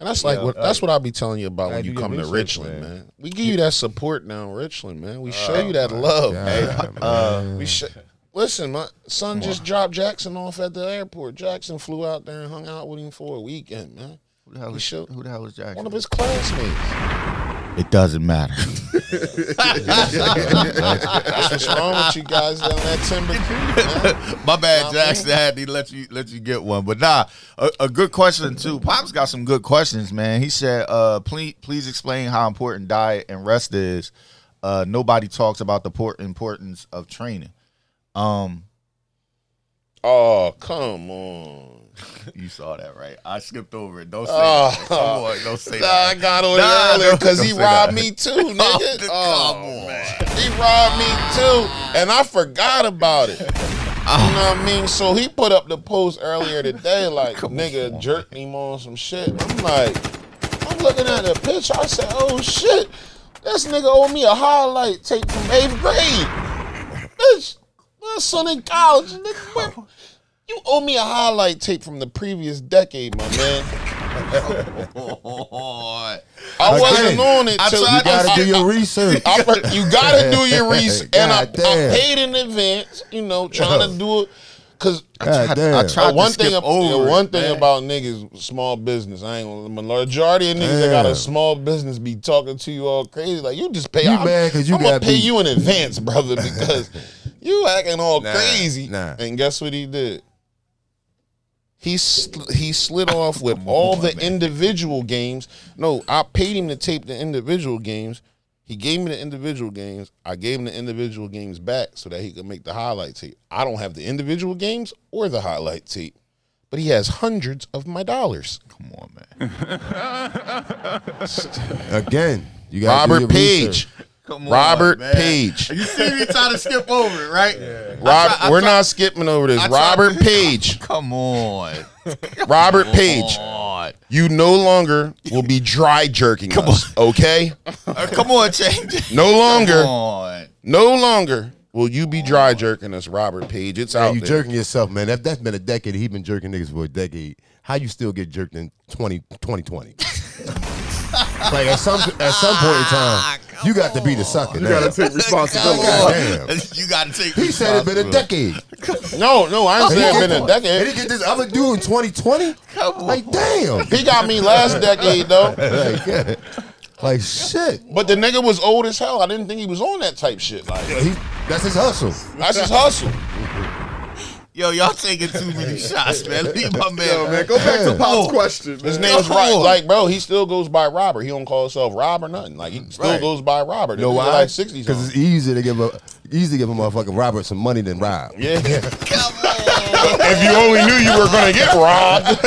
and that's like Yeah, what that's what I'll be telling you about Gotta when you come to Richland, man. man. We give you that support now, in Richland, man. We show you that love. God, uh, man. We sh- listen. My son just dropped Jackson off at the airport. Jackson flew out there and hung out with him for a weekend, man. Who the hell We is, show- who the hell is Jackson? One of his classmates. it doesn't matter. That's what's wrong with you guys down that Timber Creek, man. My bad, Nah, Jackson had to let you let you get one. But nah, a, a good question too. Pop's got some good questions, man. He said, uh, please please explain how important diet and rest is. Uh, nobody talks about the por- importance of training. Um, Oh, come on. you saw that, right? I skipped over it. Don't say Oh. that. Come on, don't say Nah, I got on Nah, it earlier because he robbed that. me too, oh, nigga. Come Oh, on. man. He robbed me too, and I forgot about it. You know what I mean? So he put up the post earlier today, like nigga jerked him on some shit. I'm like, I'm looking at the picture. I said, oh shit, this nigga owe me a highlight tape from eighth grade. Bitch, my son in college. Nigga, you owe me a highlight tape from the previous decade, my man. I wasn't on it I till tried You gotta I- do your research. I, I- you gotta do your research, and I, I paid in advance. You know, trying to do it because God damn. I tried one to skip thing, over yeah, it, one thing man. about niggas, small business. I ain't gonna. Majority of niggas that got a small business be talking to you all crazy. Like you just pay. You I'm, mad 'cause you I'm gonna got pay beat. you in advance, brother, because you acting all Nah, crazy. nah. And guess what he did? He sl- he slid off with all the individual games. No, I paid him to tape the individual games. He gave me the individual games. I gave him the individual games back so that he could make the highlight tape. I don't have the individual games or the highlight tape, but he has hundreds of my dollars. Come on, man. Again, you got Robert Page. Come Robert man. Page. You see me trying to skip over it, right? Rob, I we're try- not skipping over this. I try- Robert Page. Come on. Robert Page. Come on. You no longer will be dry jerking us, okay? Uh, come on, change it. No longer, Come on. no longer will you be dry jerking us, Robert Page. It's Yeah, out you there. jerking yourself, man. That, that's been a decade. He been jerking niggas for a decade. How you still get jerked in 20, 2020? like at some at some point in time, you got to be the sucker. You gotta take responsibility. God damn. You got to take. He said it's been a decade. No, no, I ain't And he saying get- been a And decade. he get this other dude in 2020? Like, damn. He got me last decade though. like, like, shit. But the nigga was old as hell. I didn't think he was on that type shit. Like He, that's his hustle. that's his hustle. Yo, y'all taking too many shots, man. Leave my man. Yo, man, go back to Pop's question. Man. His man. name's Rob. Like, bro, he still goes by Robert. He don't call himself Rob or nothing. Like, he mm. still Right. goes by Robert. You know why? Like sixties. Because it's easier to give a easy to give a motherfucking Robert some money than Rob. yeah. Come on. if you only knew you were gonna get robbed.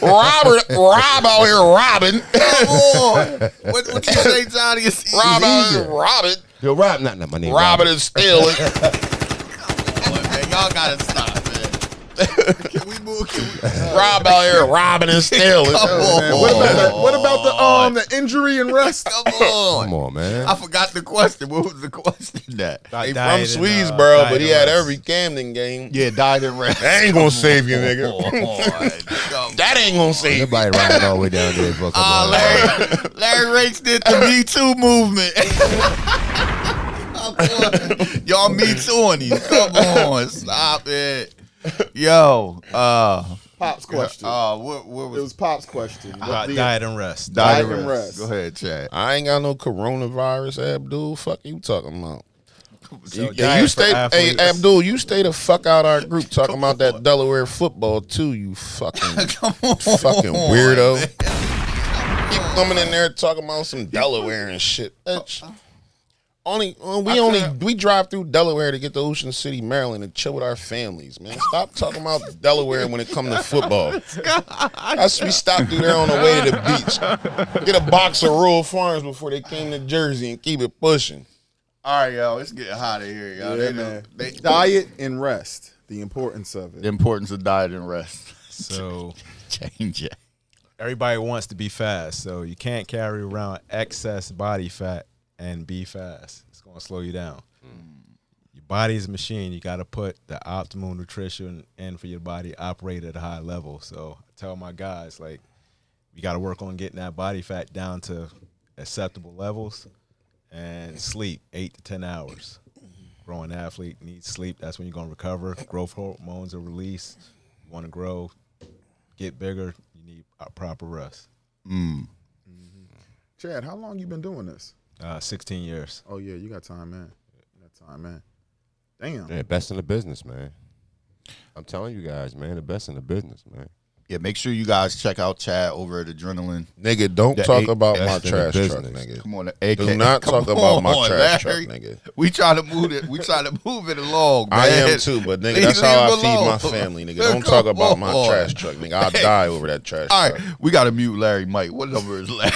Robert, Rob out here robbing. Come on. What, what you say, Johnny? It's easy. Rob out here robbing. Yo, Rob, not, not my name. Robbing and stealing. Come on, man. Y'all gotta stop, man. Can we move? Can we? Rob out here robbing and stealing. Come Yo, man, on. what about that? What about the um the injury and rest? Come on. Come on, man. I forgot the question. What was the question? That He Diet from and, uh, but he had rest. every Camden game. yeah, died and rest. That ain't gonna save you, nigga. Come That ain't gonna save you. Everybody riding all the way down there for a couple hours. Larry, Larry Rakes did the Me Too movement. Come on. Y'all Me Tooing these. Come on, stop it. Yo, uh, Pop's question. uh, what, what it was was Pop's question. What Di- the- diet and rest. died and rest. Go ahead, Chad. I ain't got no coronavirus, Abdul. Fuck you talking about. So You, you stay, hey. Abdul. You stay the fuck out our group talking about that Delaware football too. You fucking on, fucking weirdo. man. Keep coming in there talking about some Delaware and shit. Bitch. Only uh, we only we drive through Delaware to get to Ocean City, Maryland, and chill with our families, man. Stop talking about Delaware when it comes to football. That's we stopped through there on the way to the beach. Get a box of Royal Farms before they came to Jersey and keep it pushing. All right, yo, it's getting hot in here, yo. Yeah, They- man. they- Diet and rest. The importance of it. the it. importance of diet and rest. So Change it. everybody wants to be fast, so you can't carry around excess body fat and be fast. It's going to slow you down. Mm. Your body is a machine. You got to put the optimal nutrition in for your body to operate at a high level. So I tell my guys like, you got to work on getting that body fat down to acceptable levels, and sleep eight to ten hours. Growing athlete needs sleep. That's when you're going to recover. Growth hormones are released. You want to grow, get bigger, you need a proper rest. Mm. Chad, how long you been doing this? Uh, 16 years. Oh yeah, you got time, man. You got time, man. Damn. Yeah, best in the business, man. I'm telling you guys, man, the best in the business, man. Yeah, make sure you guys check out Chad over at Adrenaline. Nigga, don't The talk eight- about my that's in the trash truck, business. nigga. Come on, AK. Do not Come talk about my on, trash Larry. truck, nigga. We try to move it. We try to move it along. Man. I am too, but nigga, Leave- that's how I leave feed my alone. family, nigga. Don't talk about my Come trash truck, nigga. I'll die over that trash All truck. right, we got to mute Larry Mike. What number is Larry?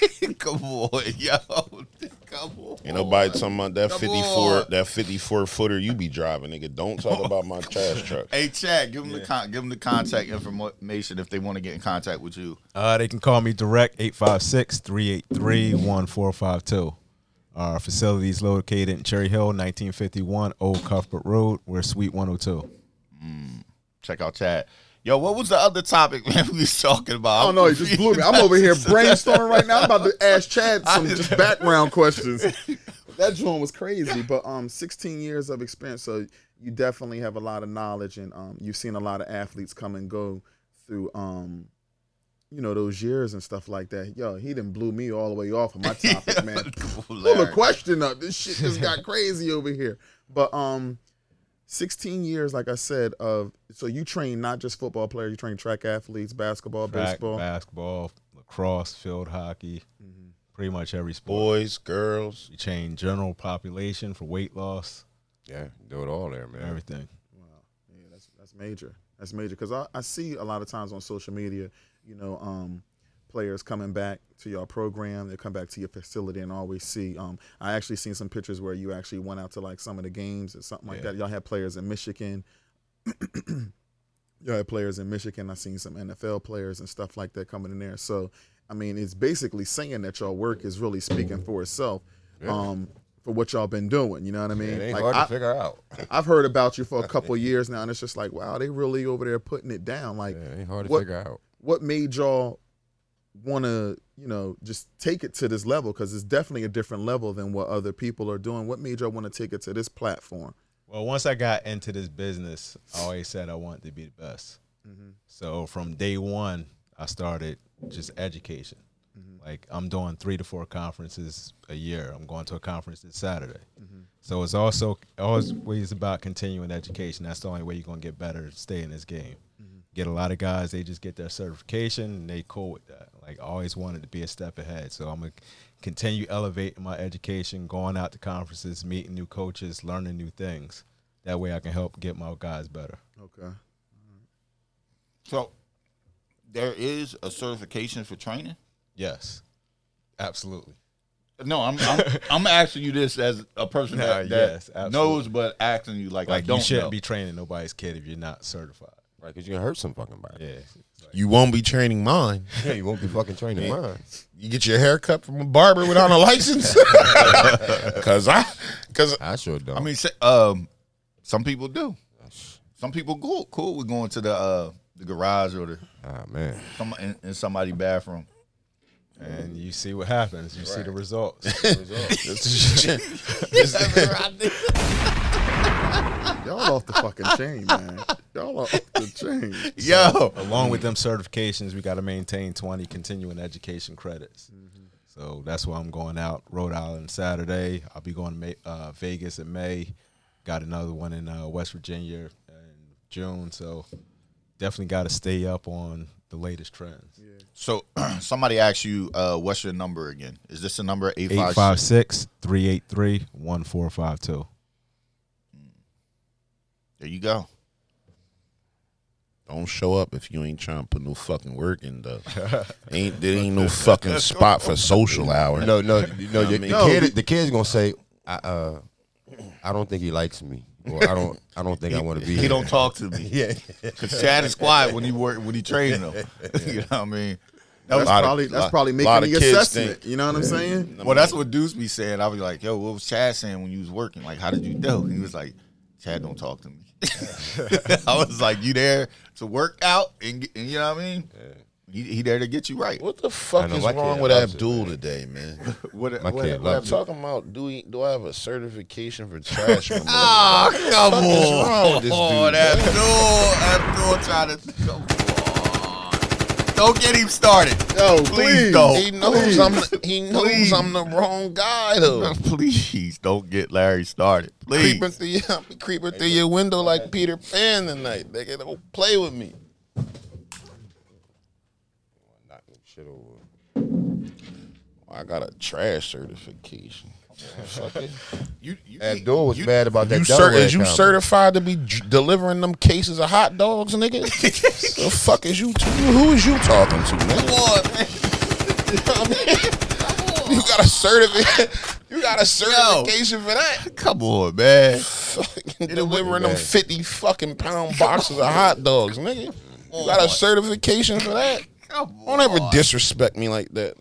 Come on, yo. Come on. Ain't nobody talking about that Come 54 on. that 54 footer you be driving, nigga. Don't talk about my trash truck. Hey, Chad, give them the con- give them the contact information if they want to get in contact with you. Uh, they can call me direct 856 383 1452. Our facility is located in Cherry Hill, 1951 Old Cuthbert Road. We're Suite 102. Check out Chad. Yo, what was the other topic man we was talking about? I don't know. You just blew me. I'm over here brainstorming right now. I'm about to ask Chad some just background questions. That joint was crazy, but um, 16 years of experience, so you definitely have a lot of knowledge, and um, you've seen a lot of athletes come and go through um, you know, those years and stuff like that. Yo, he didn't blew me all the way off of my topic, man. Pull Larry. question up. This shit just got crazy over here. But um, 16 years, like I said, of so you train not just football players, you train track athletes, basketball, Track, baseball. basketball, lacrosse, field hockey, pretty much every sport. Boys, girls. You train general population for weight loss, Yeah, do it all there, man. everything. Wow, yeah, that's that's major. That's major because I, I see a lot of times on social media, you know, um, players coming back to your program. They come back to your facility and always see. Um, I actually seen some pictures where you actually went out to like some of the games or something like Yeah. that. Y'all had players in Michigan. Y'all had players in Michigan. I seen some NFL players and stuff like that coming in there. So, I mean, it's basically saying that your work is really speaking for itself. Um, for what y'all been doing, you know what I mean? It ain't Like, hard I- to figure out. I've heard about you for a couple years now, and it's just like, wow, they really over there putting it down. Like, Yeah, it ain't hard to what, figure out. what made y'all want to, you know, just take it to this level? Because it's definitely a different level than what other people are doing. What made y'all want to take it to this platform? Well, once I got into this business, I always said I wanted to be the best. Mm-hmm. So from day one, I started just education. Mm-hmm. Like I'm doing three to four conferences a year. I'm going to a conference this Saturday. Mm-hmm. So it's also always about continuing education. That's the only way you're gonna get better, stay in this game. Get a lot of guys, they just get their certification and they cool with that. Like I always wanted to be a step ahead. So I'm gonna continue elevating my education, going out to conferences, meeting new coaches, learning new things. That way I can help get my guys better. Okay. So there is a certification for training. Yes. Absolutely. No, I'm I'm, I'm asking you this as a person Nah, that, that yes, knows, but asking you like, I Like don't you shouldn't know. be training nobody's kid if you're not certified. Right, because you're gonna hurt some fucking body. Yeah. Like- You won't be training mine. Yeah, you won't be fucking training mine. You get your hair cut from a barber without a license. Cause I, cause I sure don't. I mean, say- um, some people do. Some people cool cool with going to the uh, the garage or the ah man, some in, in somebody's bathroom. and you see what happens. You see the results. Y'all off the fucking chain, man. Y'all off the chain. Yo, Along with them certifications, we got to maintain 20 continuing education credits. So that's why I'm going out Rhode Island Saturday. I'll be going to May, uh, Vegas in May. Got another one in uh, West Virginia in June. So definitely got to stay up on the latest trends. so somebody asked you, uh, what's your number again? Is this the number eight five six? 856 383 1452. There you go. don't show up if you ain't trying to put no fucking work in. Though ain't there ain't no fucking spot for social hour. no, no, you know, your, mean- the No, kid, the kid's gonna say, I, uh, I don't think he likes me, or I don't, I don't think I want to be. He here. don't talk to me. Yeah, Cause Chad is quiet when he work when he training them. you know what I mean? That That's was, lot of- probably that's lot- probably lot making the kids assessment. think- You know what I'm saying? well, that's what Deuce be saying. I was like, "Yo, what was Chad saying when you was working? Like, how did you do?" He was like, "Chad don't talk to me." I was like, "You there to work out and, get- and you know what I mean? He, he there to get you right." What the fuck is wrong with loves it, Abdul today, man? What, My kid I'm loves it. talking about do we, do I have a certification for trash removal? Ah, come What is wrong with this Oh, dude? that man? Abdul, Abdul trying to come on. Don't get him started. Yo, Please please. don't. He knows I'm the, he knows Please. I'm the wrong guy though. Please don't get Larry started. Please. Creeping through your creeping through your window like Peter Pan tonight. Nigga, don't play with me. Knock shit over. Oh, I got a trash certification. You, you, Abdul was you- mad about that. You cer- is you comment. certified to be j- delivering them cases of hot dogs, nigga? the fuck is you? T- who is you talking to, man? Come on, man. You got a certificate. You got a certification for that. Come on, man. Fucking delivering them fifty fucking pound boxes of hot dogs, nigga. You got a certification for that. Come Don't ever disrespect me like that.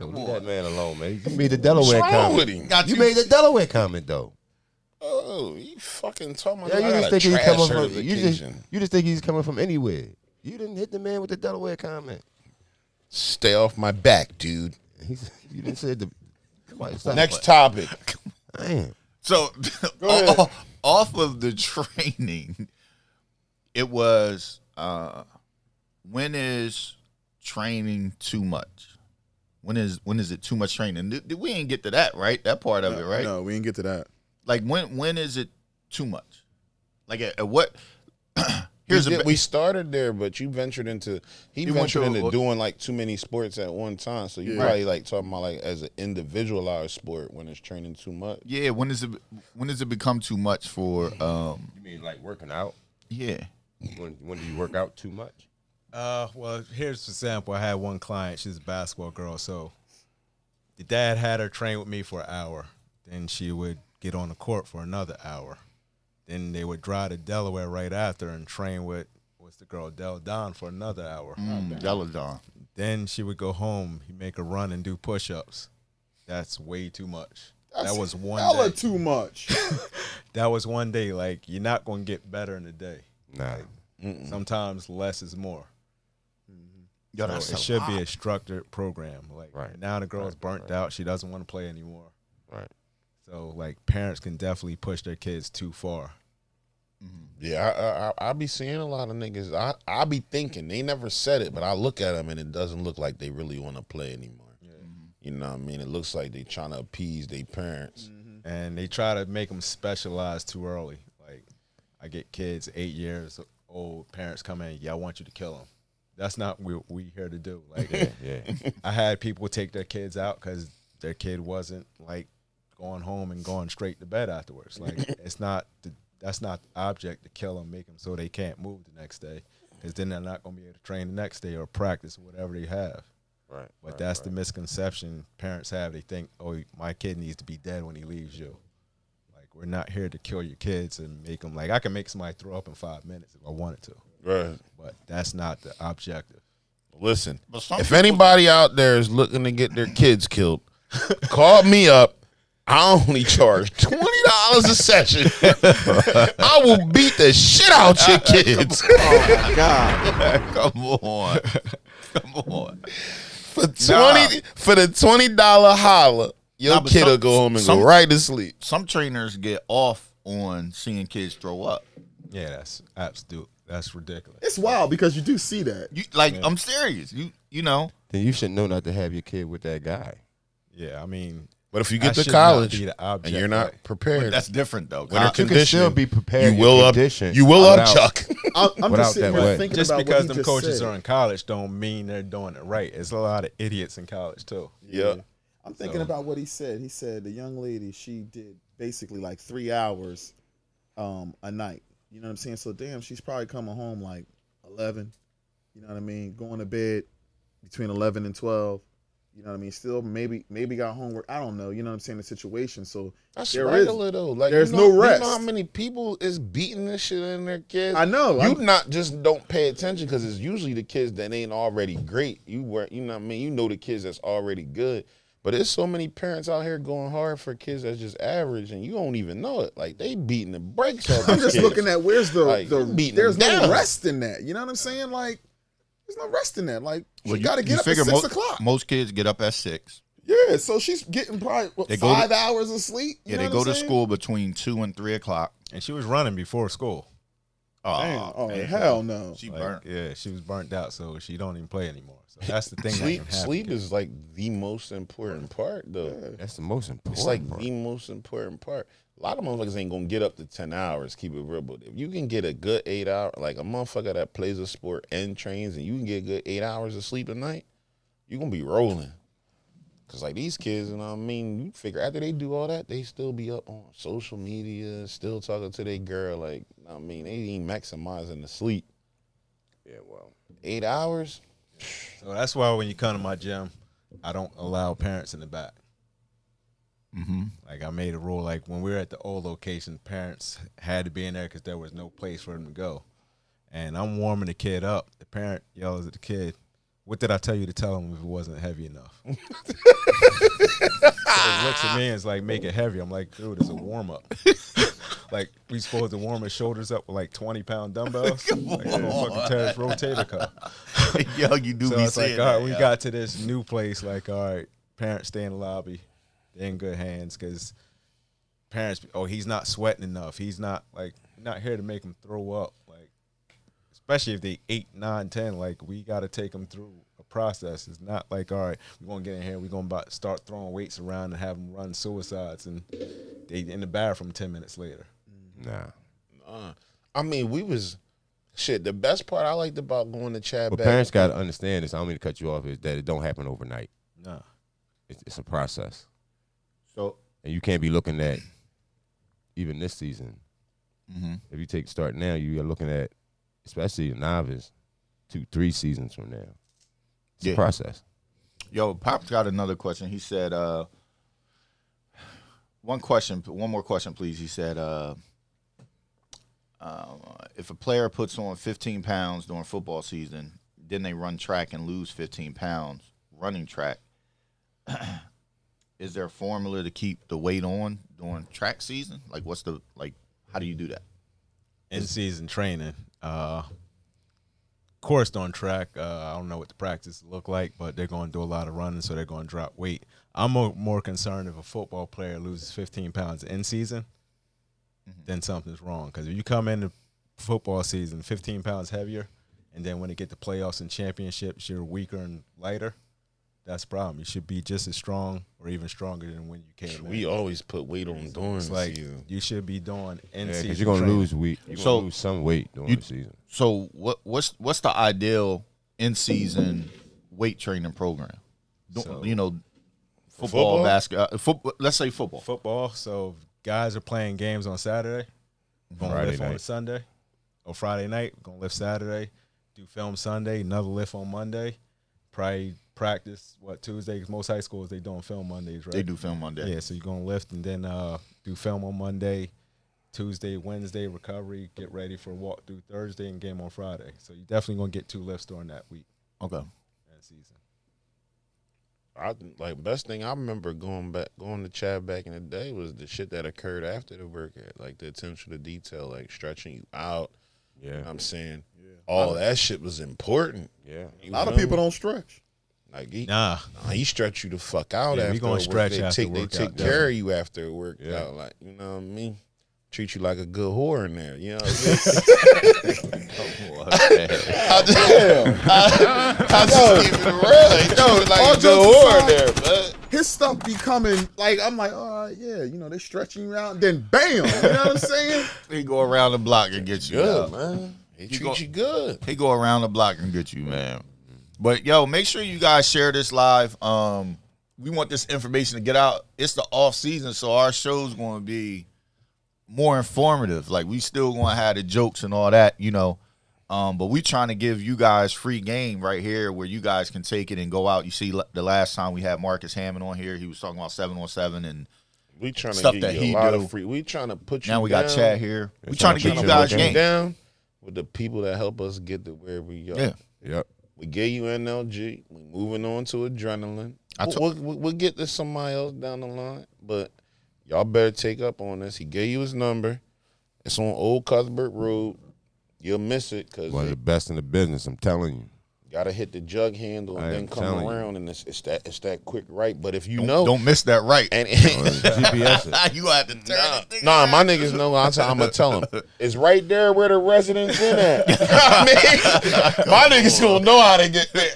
Nigga. Yo, leave that man alone, man. You made the Delaware wrong comment. with him? Got You you. made the Delaware comment though. Oh, you fucking talking about Yeah, you just think he's coming from. You just, you just think he's coming from anywhere. You didn't hit the man with the Delaware comment. Stay off my back, dude. He's, you didn't say the. Why, stop. Next topic. Damn. So, o- off of the training, it was uh, when is training too much? When is when is it too much training? Th- th- We ain't get to that, right? That part of it, right? No, we didn't get to that. Like when when is it too much? Like at, at what? Here's we, did- ba- we started there, but you ventured into he You went ventured to a- into doing like too many sports at one time. So you Yeah. probably like talking about like as an individualized sport when it's training too much. yeah. When does it when does it become too much for? um You mean like working out? Yeah. When when do you work out too much? Uh, well, here's an example. I had one client. She's a basketball girl. So the dad had her train with me for an hour. Then she would get on the court for another hour. Then they would drive to Delaware right after and train with what's the girl Del Don for another hour. Mm, Deladon. Then she would go home, he make a run and do push-ups. That's way too much. that was one Hella day. too much. that was one day. Like you're not gonna get better in a day. Nah. Sometimes less is more. Yo, So it should lot. be a structured program. Like Right. now, the girl's Right, burnt right. out. She doesn't want to play anymore. Right. So like parents can definitely push their kids too far. Mm-hmm. Yeah, I, I I I be seeing a lot of niggas. I I be thinking they never said it, but I look at them and it doesn't look like they really want to play anymore. Yeah. Mm-hmm. You know what I mean? It looks like they trying to appease their parents. Mm-hmm. and they try to make them specialize too early. Like I get kids eight years old, parents come in, yeah, I want you to kill them. That's not what we here to do. Like Yeah. I had people take their kids out because their kid wasn't like going home and going straight to bed afterwards. Like it's not the, that's not the object to kill them, make them so they can't move the next day, because then they're not going to be able to train the next day or practice or whatever they have. Right. But that's the misconception parents have. They think, oh, my kid needs to be dead when he leaves you. Like we're not here to kill your kids and make them like I can make somebody throw up in five minutes if I wanted to, Right. but that's not the objective. Listen, But if people- anybody out there is looking to get their kids killed, call me up. I only charge twenty dollars a session. I will beat the shit out your kids oh my god! Come on. Come on. for twenty for the twenty dollar holler, Your Nah, kid some- will go home and some- go right to sleep. Some trainers get off on seeing kids throw up. Yeah, that's absolute. That's ridiculous. It's wild because you do see that. You like I'm serious. You you know. Then you should know not to have your kid with that guy. Yeah, I mean, But if you That get to college be the and you're not right. prepared, That's different though. when they're You can still be prepared. you will up, you will up, Chuck. I'm, I'm just sitting here way. thinking just about because he them just coaches said. are in college don't mean they're doing it right. It's a lot of idiots in college too. yeah. I'm thinking about what he said. He said the young lady she did basically like three hours um, a night. You know what I'm saying? So damn, she's probably coming home like eleven. You know what I mean? Going to bed between eleven and twelve. You know what I mean? Still maybe maybe got homework. I don't know. You know what I'm saying? The situation. So That's There is- regular though. Like there's you know, no You rest. know how many people is beating this shit in their kids? I know. You I'm- not just don't pay attention because it's usually the kids that ain't already great. You were, you know what I mean. You know the kids that's already good. But there's so many parents out here going hard for kids that's just average, and you don't even know it. Like they beating the brakes off. I'm just kids. looking at where's the, Like, the beating there's no down. rest in that. You know what I'm saying? Like there's no rest in that. Like she Well, got to get up at six most, o'clock. Most kids get up at six. yeah, so she's getting probably what, They go to- five hours of sleep. You Yeah, know they what go I'm to saying? school between two and three o'clock. And she was running before school. Oh, Damn. Oh man. hell no. She Like, burnt. yeah, she was burnt out, so she don't even play anymore. So that's the thing. sleep. that. Sleep is like the most important part, though. That's the most important. It's like part. the most important part. A lot of motherfuckers ain't gonna get up to ten hours. Keep it real, but if you can get a good eight hour, like a motherfucker that plays a sport and trains, and you can get a good eight hours of sleep a night, you are gonna be rolling. Cause like these kids, you know what I mean. You figure after they do all that, they still be up on social media, still talking to their girl. Like, you know what I mean, they ain't maximizing the sleep. Yeah, well, Eight hours. So that's why when you come to my gym, I don't allow parents in the back. Mm-hmm. Like I made a rule, like when we were at the old location, parents had to be in there because there was no place for them to go. And I'm warming the kid up. The parent yells at the kid, "What did I tell you to tell him if it wasn't heavy enough?" so he looks at me and is like, "Make it heavy." I'm like, "Dude, it's a warm up." like we supposed to warm his shoulders up with like 20 pound dumbbells, like fucking terrace rotator cuff. Yo, you do So be it's saying like, all right, that, we got to this new place. Like, all right, parents stay in the lobby. They're in good hands because parents, oh, he's not sweating enough. He's not like not here to make him throw up. Like, especially if they eight, nine, ten. Like, we got to take them through a process. It's not like, all right, we're gonna get in here. We're gonna start throwing weights around and have them run suicides, and they in the bathroom ten minutes later. nah. Uh, I mean, we was shit. The best part I liked about going to Chad. But back, parents got to understand this. I don't mean to cut you off. Is that it don't happen overnight. Nah. It's, it's a process, So and you can't be looking at even this season. Mhm. If you take start now, you are looking at, especially a novice, two, three seasons from now. It's Yeah. a process. Yo, Pop's got another question. He said, uh, one question, one more question, please. He said, uh, um, if a player puts on 15 pounds during football season, then they run track and lose 15 pounds running track, is there a formula to keep the weight on during track season? Like, what's the, like, how do you do that? in season training. Uh, coursed on track. Uh, I don't know what the practice look like, but they're going to do a lot of running, so they're going to drop weight. I'm more, more concerned if a football player loses 15 pounds in season, then something's wrong. Because if you come into football season, 15 pounds heavier, and then when it get to playoffs and championships, you're weaker and lighter. That's problem. You should be just as strong or even stronger than when you came We in. always put weight on during It's the like season. you should be doing in Yeah, season. because you're gonna training. lose weight. You're So- gonna lose some weight during You- the season. So what what's what's the ideal in season weight training program? So- you know, football, football? basketball, uh, football. Let's say football. football. So guys are playing games on Saturday. Gonna Friday lift on night. a Sunday or Friday night. Gonna lift Saturday. Do film Sunday. Another lift on Monday. Probably practice what Tuesday. 'cause most high schools they doing film Mondays, right? They do film Monday. Yeah, so you're gonna lift and then uh, do film on Monday, Tuesday, Wednesday recovery. Get ready for walk through Thursday and game on Friday. So you're definitely gonna get two lifts during that week Okay. and season. I like best thing I remember going back going to Chad back in the day was the shit that occurred after the workout, like the attention to detail, like stretching you out. You know what Yeah, I'm saying all that shit was important. yeah. You A lot of people me? don't stretch. Like he, Nah, nah, he stretch you the fuck out Yeah, we after gonna work- stretch they after take, They workout, take care of you after work. workout, Yeah. like you know what I mean. Treat you like a good whore in there, you know. What I mean? I just, I just keep it real. Yo, like a good whore in there, but His stuff be coming like I'm like, all right, yeah, you know, they stretching you out, then bam, you know what I'm saying? He go around the block and get you. good out. man. He treat go- you good. He go around the block and get you, man. But yo, make sure you guys share this live. Um, we want this information to get out. It's the off season, so our show's going to be more informative. Like we still going to have the jokes and all that, you know. Um, but we trying to give you guys free game right here, where you guys can take it and go out. You see, the last time we had Marcus Hammond on here, he was talking about seven on seven, and We trying to Stuff give that you he a lot do. of free. We trying to put you. now we got down, Chad here. We trying trying to to give put you you guys game. down with the people that help us get to where we are. Yeah. Yep. We gave you NLG. We moving on to adrenaline. I we'll, to- we'll, we'll- we'll get to somebody else down the line, but y'all better take up on this. He gave you his number. It's on Old Cuthbert Road. You'll miss it because One of the best in the business. I'm telling you. Gotta hit the jug handle and I then come telling you. around, and it's, it's that it's that quick right. But if you Don't, know, don't miss that right. and GPS. you have to turn Nah, that nah, my niggas know. I'm, I'm gonna tell them it's right there where the residents in at. I mean, my niggas gonna know how to get there.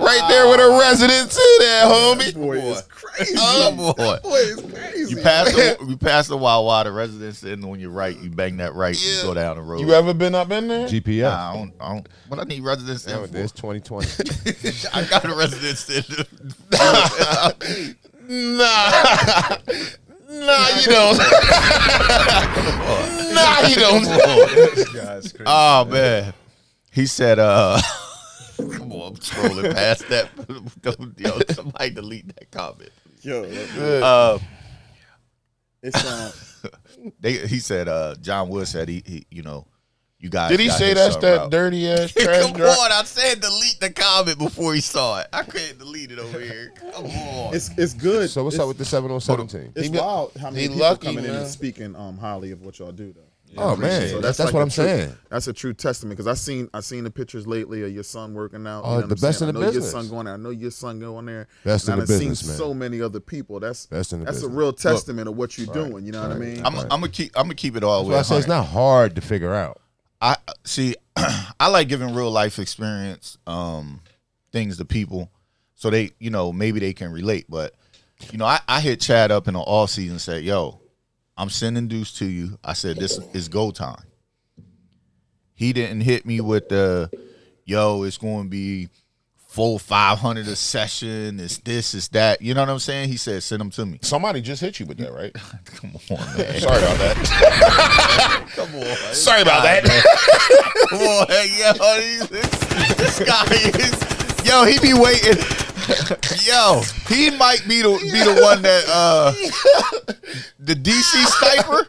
right there where the residents in at, homie. Boy, is crazy. Oh boy. Boy, is crazy. You pass the you pass the Wawa, the residence in on your right. You bang that right. You go down the road. You ever been up in there? GPS. Nah, I don't. I don't. But I need residence in. Nowadays, 2020. I got a residence in. Nah. nah, you don't. nah, you don't. this guy's crazy. Oh man. He said, uh Come on, I'm scrolling past that. Don't- Yo, somebody delete that comment. Yo, Uh, it's um, they, he said, uh, John Wood said he, he you know, you guys. Did he say that's that route. dirty ass trash Come drop? on, I said delete the comment before he saw it. I couldn't delete it over here. Come on. it's it's good. so what's it's, up with the 7 on 17? It's He be- wild how many he people lucky, coming in man. and speaking um highly of what y'all do though. oh, man. So that's like what a I'm true- saying. That's a true testament because I seen I seen the pictures lately of your son working out. Oh, you know what the I'm best saying? in the I know business. Your son going there. I know your son going there. Best in and the I've business, seen man. so many other people. That's Best in the that's business. a real testament of what you're doing. You know what I mean? I'm, I'm gonna keep. I'm gonna keep it all That's why way. I say it's not hard to figure out. I see. I like giving real life experience um, things to people, so they, you know, maybe they can relate. But you know, I, I hit Chad up in the off season said, "Yo, I'm sending dudes to you." I said, "This is go time." He didn't hit me with the, "Yo, it's going to be full 500 a session. It's this, it's that." You know what I'm saying? He said, "Send them to me." Somebody just hit you with that, right? Come on, man. Sorry about that. Come on. Sorry about that. Boy, yo, this, this guy is, yo, he be waiting. Yo, he might be the be the one that uh the DC sniper.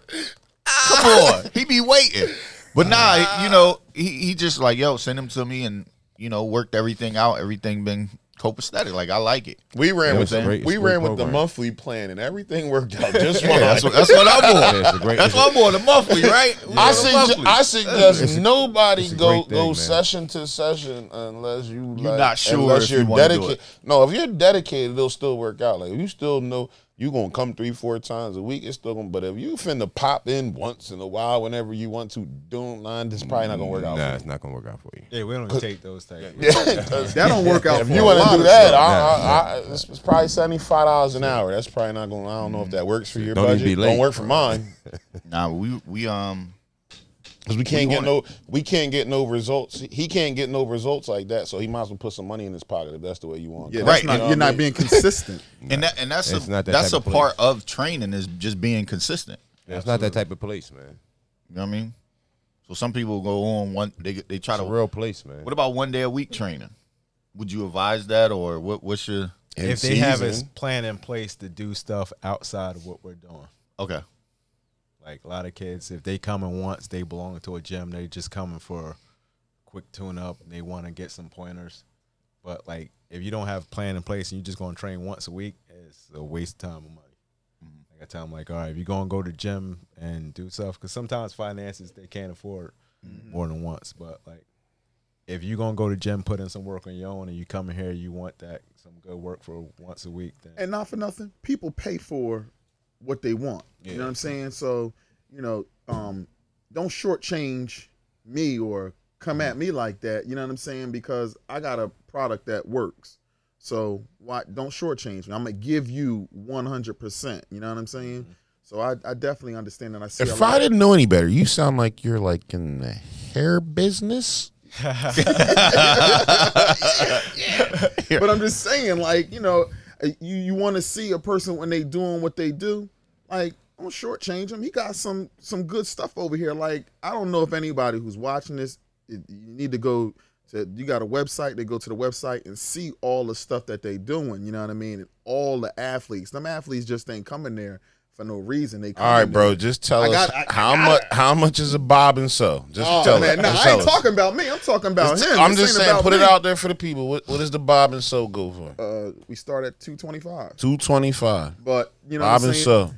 Come on, he be waiting. But nah, you know, he he just like yo, send him to me, and you know, worked everything out. Everything been copacetic. Like I like it. We ran Yeah, with the, great- we a great ran with the monthly plan, and everything worked out just Yeah, fine. that's what that's what I'm on. it's great- That's what I'm on. The monthly, right? We I on the suggest, monthly. I suggest It's nobody a go thing, go man. session to session unless you You're like, not sure unless if you're you dedicated. No, if you're dedicated, it'll still work out. Like you still know you gonna come three, four times a week. It's still gonna. But if you finna pop in once in a while, whenever you want to, don't mind. This probably not gonna work out. Nah, for it's not gonna work out for you. Yeah, we don't take those type. you. That don't work out if for you want to do that, stuff. I, I, I, it's, it's probably seventy five dollars an hour. That's probably not going. to I don't know if that works for your Don't budget. be late. Don't work for mine Nah, we we um because we can't We get no. We can't get no results. He can't get no results like that. So he might as well put some money in his pocket if that's the way you want. Yeah, it. Right, not, you know you're what I not mean? being consistent. and that and that's It's a not that that's a of part of training is just being consistent. It's not that type of place, man. You know what I mean? So some people go on one they they try It's to a real place, man. What about one day a week training? Would you advise that or what what's your if they have a plan in place to do stuff outside of what we're doing. Okay. Like a lot of kids, if they come in once, they belong to a gym. They just coming for a quick tune up. They want to get some pointers. But like, if you don't have a plan in place and you're just going to train once a week, it's a waste of time and money. Mm-hmm. Like I tell them, like, all right, if you're going to go to gym and do stuff, because sometimes finances they can't afford mm-hmm. more than once. But like, if you're gonna go to gym, put in some work on your own, and you come in here, you want that some good work for once a week, then and not for nothing, people pay for what they want. You know what I'm saying? So, you know, um, don't shortchange me or come at me like that. You know what I'm saying? Because I got a product that works. So why don't shortchange me? I'm gonna give you 100. percent You know what I'm saying? So I, I definitely understand that. I see. if I didn't know any better, you sound like you're like in the hair business. but I'm just saying, like, you know, you you want to see a person when they doing what they do, like. Don't shortchange him. He got some some good stuff over here. Like I don't know if anybody who's watching this, it- you need to go to. You got a website. They go to the website and see all the stuff that they doing. You know what I mean? And all the athletes. Them athletes just ain't coming there for no reason. They All right, bro. Just tell I us got- I- I how much. How much is a bob and so? Just Oh tell man, us. no, Just I ain't us. talking about me. I'm talking about him. I'm This just saying, put it out there for the people. What, what does the bob and so go for? Uh, we start at 225. Two twenty five. But you know, Bob what I'm and so.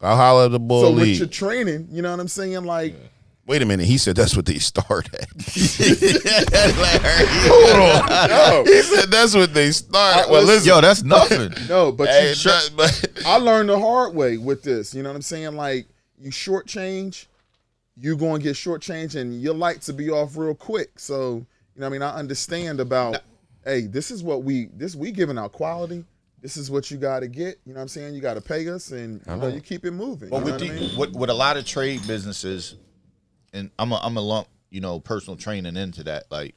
I'll holler at the bull So league. with your training, you know what I'm saying? Like, Wait a minute. He said that's what they start at. Hold no, he said that's what they start at. Well, listen- listen. Yo, that's nothing. no, but Hey, you, that- but- I learned the hard way with this. You know what I'm saying? Like, you shortchange, you going to get shortchanged, and your lights will be off real quick. So, you know what I mean? I understand about, hey, this is what we, this we giving out quality. This is what you got to get. You know what I'm saying? You got to pay us, and you, know, you keep it moving. But you know with what I mean? with, with a lot of trade businesses, and I'm a, I'm a lump, you know, personal training into that. Like,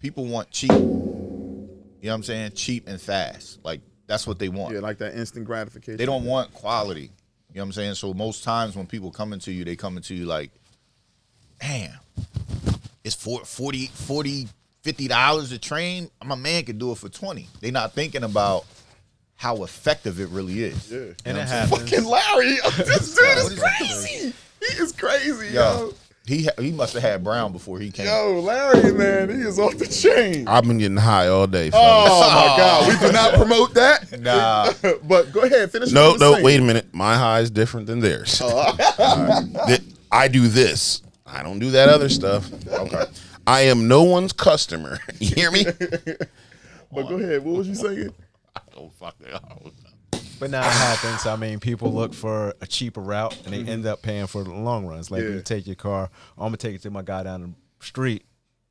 people want cheap. You know what I'm saying? Cheap and fast. Like that's what they want. Yeah, like that instant gratification. They don't want quality. You know what I'm saying? So most times when people come into you, they come into you like, damn, it's for 40, 40 50 dollars a train. My man could do it for 20. They not thinking about how effective it really is. Yeah. and it Fucking. Larry, this dude What is is crazy. He is crazy, Yo, yo. he ha- he must have had Brown before he came. Yo, Larry, man, he is off the chain. I've been getting high all day. fellas. Oh my God, we do not promote that. Nah. but go ahead, finish. No, no, wait a minute. My high is different than theirs. Oh. Uh, th- I do this. I don't do that other stuff. Okay. I am no one's customer. You hear me? But go ahead. What was you saying? oh fuck it. But now it happens. I mean, people look for a cheaper route and they end up paying for the long runs. Like Yeah. you take your car, I'm gonna take it to my guy down the street.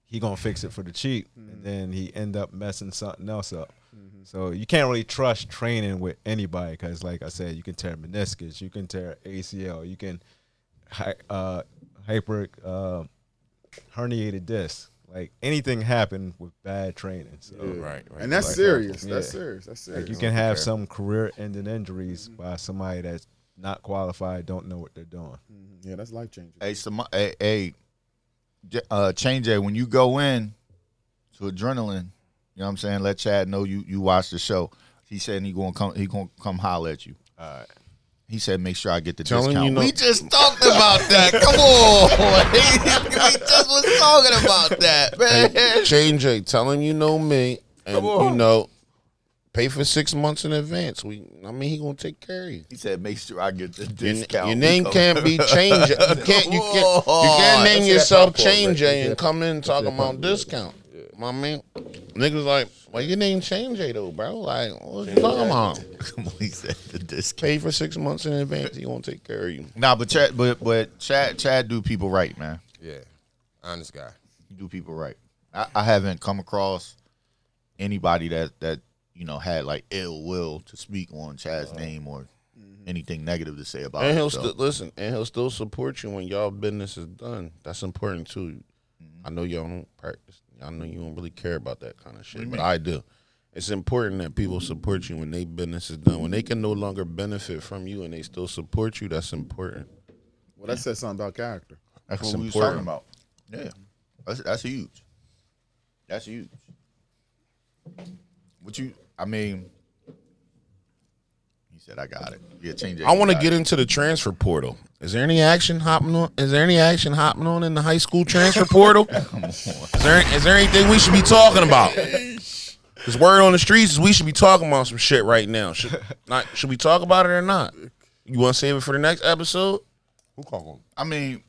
He gonna fix it for the cheap, and then he end up messing something else up. So you can't really trust training with anybody because, like I said, you can tear meniscus, you can tear ACL, you can uh, hyper uh, herniated disc. Like anything happen with bad training. So Right, right. And that's Like, serious. yeah. That's serious. That's serious. like you can have some career-ending injuries by somebody that's not qualified, don't know what they're doing. yeah, that's life changing. Hey, some, hey, hey, uh, change it when you go in to adrenaline. You know what I'm saying? Let Chad know you you watch the show. He said he gonna come. He gonna come holler at you. All right. He said make sure I get the Telling discount. you no- we just talked about that. Come on, we just was talking about that, man. Change A, tell him you know me, and Come on. you know, pay for six months in advance. We, I mean, he gonna take care of you. He said make sure I get the Your, discount. your name can't be Change. A. You can't. You can't. You can't name let's that yourself popcorn, Change Rick. A and come in talking about discount. My man, niggas like, well, your name change it though, bro. Like, what you talking about? he said the discount. Pay for six months in advance. He gonna take care of you. Nah, but Chad, but but Chad, Chad do people right, man. Yeah, honest guy. You do people right. I, I haven't come across anybody that that you know had like ill will to speak on Chad's uh-huh. name or mm-hmm. anything negative to say about And he'll still listen, and he'll still support you when y'all business is done. That's important too. Mm-hmm. I know y'all don't practice. I know you don't really care about that kind of shit, but I do. It's important that people support you when they business is done. When they can no longer benefit from you and they still support you, that's important. Well, that says something about character. That's It's what we was important. talking about. Yeah, that's that's huge. That's huge. What you? I mean, said, "I got it." Yeah, change it. I want to get into the transfer portal. Is there any action hopping on? Is there any action hopping on in the high school transfer portal? is there is there anything we should be talking about? Because word on the streets is we should be talking about some shit right now. Should not? Should we talk about it or not? You want to save it for the next episode? Who called? I mean,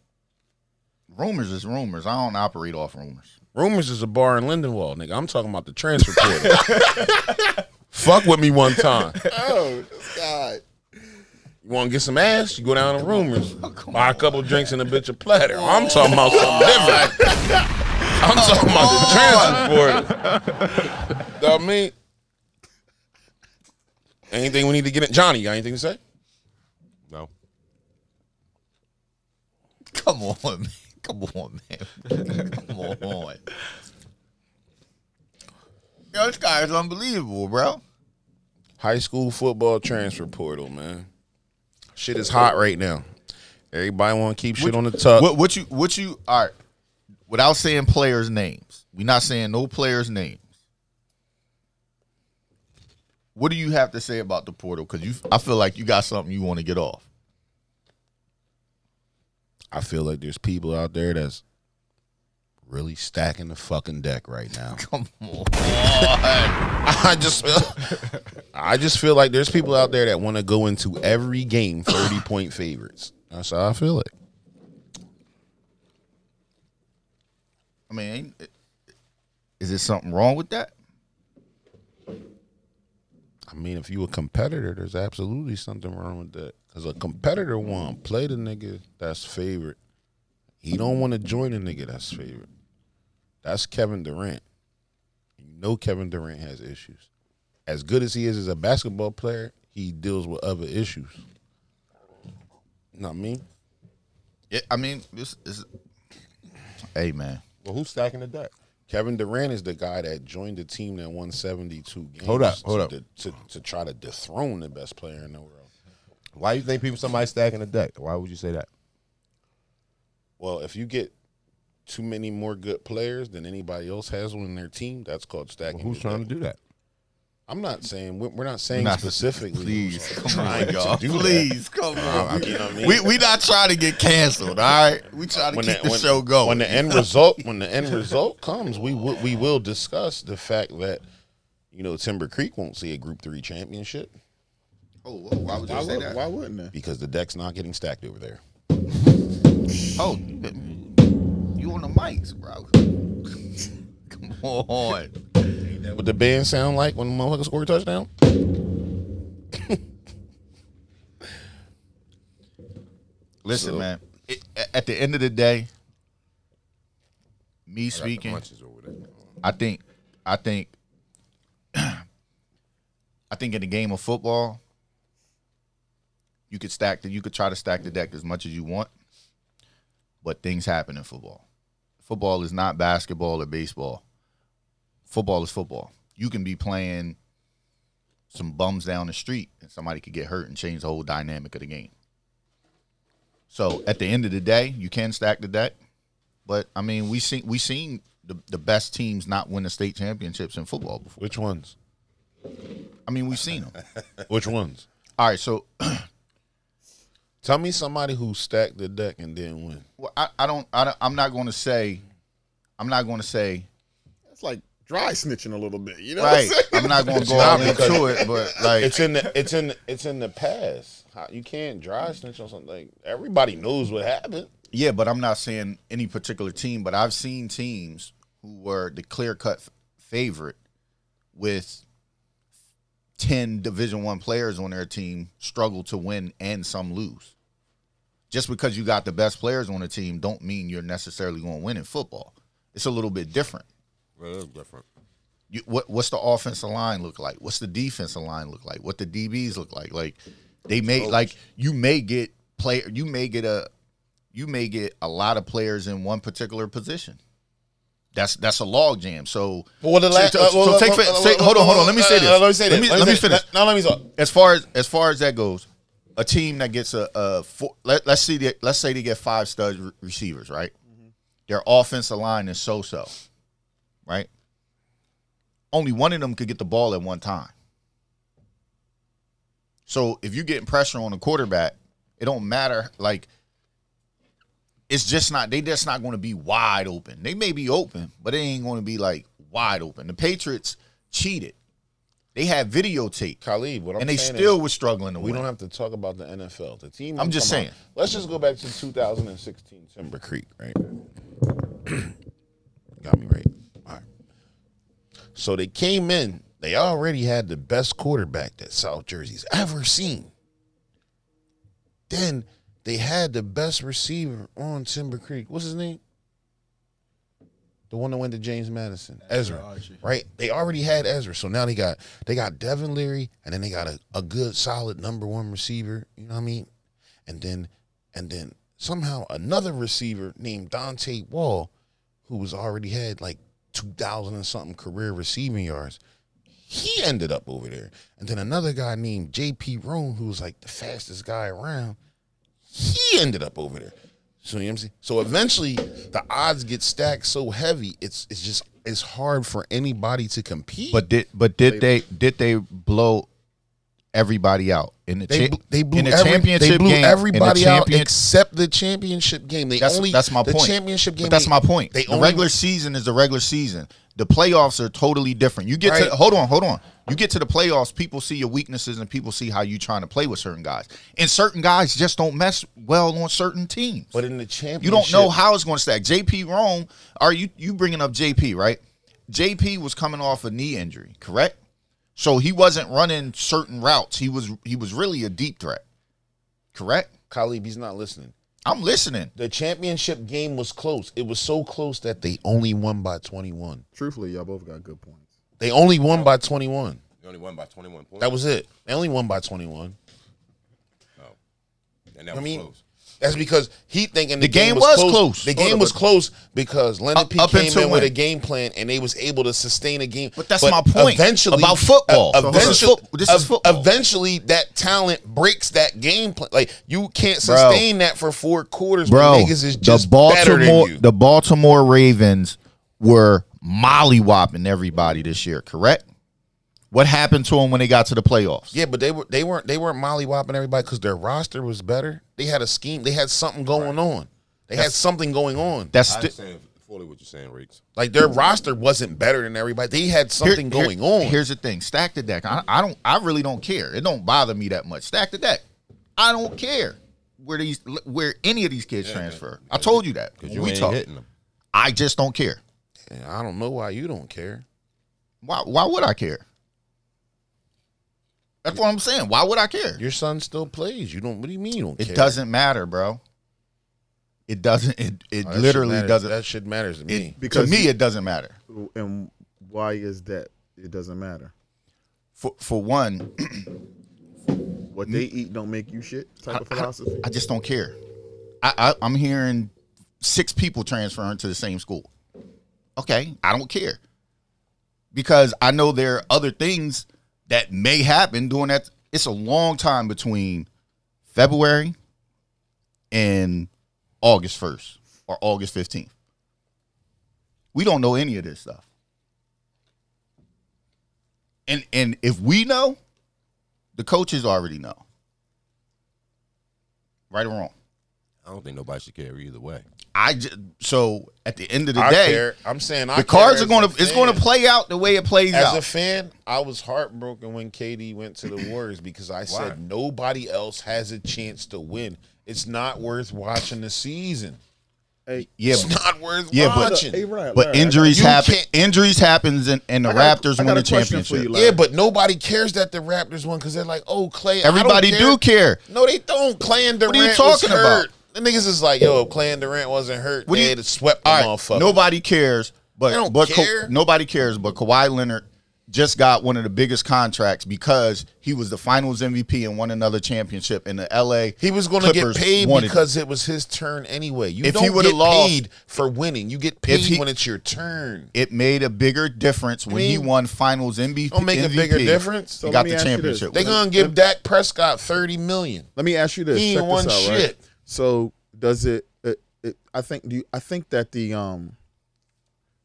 rumors is rumors. I don't operate off rumors. Rumors is a bar in Lindenwold, nigga. I'm talking about the transfer portal. Fuck with me one time. Oh God. You want to get some ass? You go down to rumors, oh, buy a couple drinks and a bitch of platter. I'm oh, talking about something different. I'm oh, talking about the transfer portal. Know what I mean? Anything we need to get in? Johnny, you got anything to say? No. Come on, man. Come on, man. Come on. Yo, this guy is unbelievable, bro. High school football transfer portal, man. Shit is hot right now. Everybody want to keep shit on the tuck. What, what you? What you? All right. Without saying players' names, we not saying no players' names. What do you have to say about the portal? Because you, I feel like you got something you want to get off. I feel like there's people out there that's really stacking the fucking deck right now. Come on. I just feel, I just feel like there's people out there that want to go into every game 30 point favorites. That's how I feel it. I mean, is there something wrong with that? I mean, if you a competitor, there's absolutely something wrong with that. Cause a competitor want play the nigga that's favorite. He don't want to join a nigga that's favorite. That's Kevin Durant. You know Kevin Durant has issues. As good as he is as a basketball player, he deals with other issues. Know what I mean? Yeah, I mean, this is. Hey, man. Well, who's stacking the deck? Kevin Durant is the guy that joined the team that won 72 games. Hold up, hold to, up. To, to, to try to dethrone the best player in the world. Why do you think people somebody stacking the deck? Why would you say that? Well, if you get too many more good players than anybody else has on their team, that's called stacking. Well, who's trying deck. to do that? I'm not saying we're we're not saying Not- specifically. Please, who's come on, y'all. do that. Please, come uh, on. You know what I mean? We we not trying to get canceled, all right? We trying to when keep the, the, when, show going. when the end result when the end result comes, we will we will discuss the fact that you know Timber Creek won't see a Group Three championship oh, whoa, why would you Why, say would, that? why wouldn't it? because the deck's not getting stacked over there. Oh, you on the mics, bro? Come on. What the band sound like when the motherfucker score a touchdown? Listen, So- man. It, at the end of the day, me I speaking, over there. I think, I think, I think in the game of football, you could stack the, you could try to stack the deck as much as you want, but things happen in football. Football is not basketball or baseball. Football is football. You can be playing some bums down the street, and somebody could get hurt and change the whole dynamic of the game. So at the end of the day, you can stack the deck, but I mean, we seen we seen the, the best teams not win the state championships in football before. Which ones? I mean, we've seen them. Which ones? All right, so Tell me somebody who stacked the deck and didn't win. well, I, I don't I don't, I'm not going to say I'm not going to say It's like dry snitching a little bit. You know right. what I'm? I'm not going to go not all into it, but like It's in the it's in it's in the past. How, you can't dry snitch on something. Like everybody knows what happened. yeah, but I'm not saying any particular team, but I've seen teams who were the clear cut favorite with 10 division 1 players on their team struggle to win and some lose. Just because you got the best players on the team don't mean you're necessarily going to win in football. It's a little bit different. Well, it's different. You, what what's the offensive line look like? What's the defensive line look like? What the DBs look like? Like they may like you may get player you may get a you may get a lot of players in one particular position. That's that's a log jam. So Well, the last, so, uh, so take, say, hold on, hold on. Let me say this. Uh, let me say this. Let me, let me finish. No, let me talk. As far as as far as that goes, a team that gets a, a four, let, let's see the, let's say they get five stud re- receivers, right? Mm-hmm. Their offensive line is so so, right? Only one of them could get the ball at one time. So if you're getting pressure on the quarterback, it don't matter. Like it's just not they just not going to be wide open. They may be open, but they ain't going to be like wide open. The Patriots cheated. They had videotape, Khalid, what I'm and they saying still was struggling to we win. don't have to talk about the NFL. The team. I'm just come out- saying. let's just go back to 2016 Timber Creek, right? Got me right. All right. So they came in. They already had the best quarterback that South Jersey's ever seen. Then they had the best receiver on Timber Creek. What's his name? The one that went to James Madison, Ezra, right? They already had Ezra, so now they got they got Devin Leary, and then they got a, a good, solid number one receiver. You know what I mean? And then and then somehow another receiver named Dante Wall, who was already had like two thousand and something career receiving yards. He ended up over there, and then another guy named J.P. Rome, who was like the fastest guy around. He ended up over there. So you know what I'm saying? So eventually the odds get stacked so heavy, it's it's just it's hard for anybody to compete. But did but did they did they blow everybody out in the they cha- they blew in the every, championship they blew game? everybody out except the championship game. They That's only that's my the point. championship game. But that's my point. They the only, regular season is the regular season. The playoffs are totally different. You get Right. to hold on, hold on. You get to the playoffs, people see your weaknesses and people see how you trying to play with certain guys. And certain guys just don't mess well on certain teams. but in the championship, You don't know how it's going to stack. JP Rome, are you you bringing up JP, right? JP was coming off a knee injury, correct? So he wasn't running certain routes. He was he was really a deep threat. Correct? Khalib, he's not listening. I'm listening. The championship game was close. It was so close that they only won by 21. Truthfully, y'all both got good points. They only won by 21. You only won by 21 points. That was it. They only won by 21. Oh. and that I was mean, close. That's because he thinking the, The game was close. The game was close because Leonard P up came in with a game plan and they was able to sustain a game. But that's my point Eventually, about football. uh, So this is eventually, foot- this is football. eventually, that talent breaks that game plan. Like you can't Bro. sustain that for four quarters. Bro, niggas is just the Baltimore the Baltimore Ravens were mollywhopping everybody this year, correct? What happened to them when they got to the playoffs? Yeah, but they were they weren't they weren't mollywhopping everybody because their roster was better. They had a scheme. They had something going on. They had something going on. That's sti- fully what you're saying, Reeks. Like their roster wasn't better than everybody. They had something Here- going here- on. Here's the thing: stack the deck. I, I don't. I really don't care. It don't bother me that much. Stack the deck. I don't care where these where any of these kids transfer. I told you that Because you we ain't talk. hitting them. I just don't care. And I don't know why you don't care. Why? Why would I care? That's what I'm saying. Why would I care? Your son still plays. You don't. What do you mean you don't It care? doesn't matter, bro. It doesn't. It it Oh, literally doesn't. That shit matters to me. It, Because to me, it doesn't matter. And why is that? It doesn't matter. For for one, What they eat don't make you shit. Type of philosophy. I just don't care. I, I I'm hearing six people transferring to the same school. Okay, I don't care because I know there are other things that may happen during that. It's a long time between February and August first or August fifteenth. We don't know any of this stuff. And and if we know, the coaches already know. Right or wrong. I don't think nobody should care either way. I just, so at the end of the I day, care. I'm saying I the cards are going to it's going to play out the way it plays As out. As a fan, I was heartbroken when KD went to the Warriors because I said nobody else has a chance to win. It's not worth watching the season. Hey, Yeah, It's not worth Yeah, but- watching. hey, right, but right, injuries You happen. Injuries happens, and, and the got- Raptors I win got the a championship. you, Larry. yeah, but nobody cares that the Raptors won because they're like, oh, Clay. I don't Everybody do care. No, they don't. Clay and Durant What are you was talking hurt. The niggas is like, yo, if Clay and Durant wasn't hurt, What do they you- had swept the All right, motherfucker. nobody cares, but They don't but Ka- nobody cares. But Kawhi Leonard just got one of the biggest contracts because he was the Finals MVP and won another championship in the LA. He was going to get paid because it was his turn anyway. You If he don't would've get lost- paid for winning. You get paid he- when it's your turn. it made a bigger difference when he mean, won Finals MVP. don't make a bigger difference. So he let got the ask you this. championship. They're gonna give Dak Prescott thirty million. Let me ask you this. He ain't Check won this out, right? Shit. So does it, it, it? I think. Do you, I think that the um,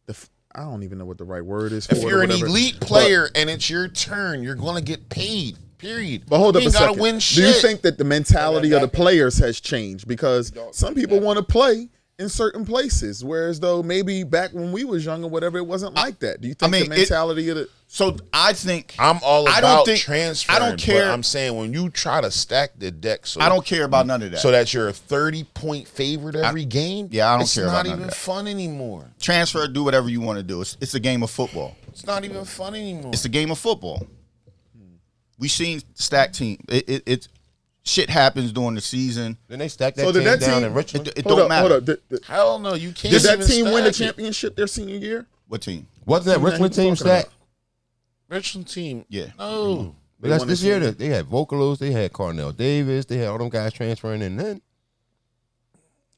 the f- I don't even know what the right word is. For If it you're an whatever, elite but- player and it's your turn, you're gonna get paid. Period. But hold you up a ain't gotta second. win Do you think that the mentality of the players has changed? Because some people want to play in certain places, whereas though maybe back when we was young or whatever, it wasn't like that. Do you think I mean, the it- mentality of the So I think I'm all about I don't think- transfer. I don't care- I'm saying when you try to stack the deck, so I don't care about none of that. so that you're a 30 point favorite every game. yeah, I don't it's care not about none of even that. fun anymore. transfer, do whatever you want to do. It's, it's a game of football. It's not even fun anymore. It's a game of football. We seen stack team. It, it, it's shit happens during the season. Then they stack that So did team that down team- in Richmond. It, it don't up, matter. hold up. Did, did- Hell no, you can't. did that team win the stack it. championship their senior year? What team? Wasn't that Richmond he team was talking stacked? Richmond team. Yeah. No. Mm-hmm. But that's this year. That they had Vocalos, they had Carnell Davis, they had all them guys transferring in. Then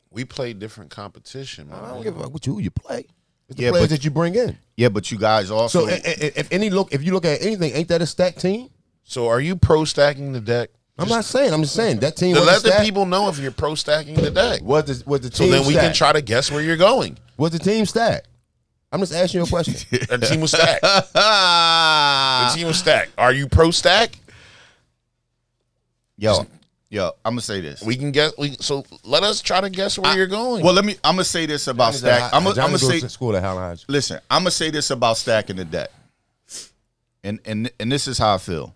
We play different competition, man. I don't give a fuck what you you play. It's the Yeah, players but- that you bring in. Yeah, but you guys also. So i- i- if any look, if you look at anything, ain't that a stacked team? So are you pro stacking the deck? I'm not saying. I'm just saying that team. To let the stacked. people know if you're pro stacking the deck. What the was the So team then we can try to guess where you're going. Was the team stack? I'm just asking you a question. The team was stacked. The team was stacked. Are you pro stack? yo, yo, I'm gonna say this. We can guess. We so let us try to guess where you're going. Well, let me. I'm gonna say this about stack. I'm gonna, I'm gonna say. to school at Howard High. Listen, I'm gonna say this about stacking the deck, and and and this is how I feel.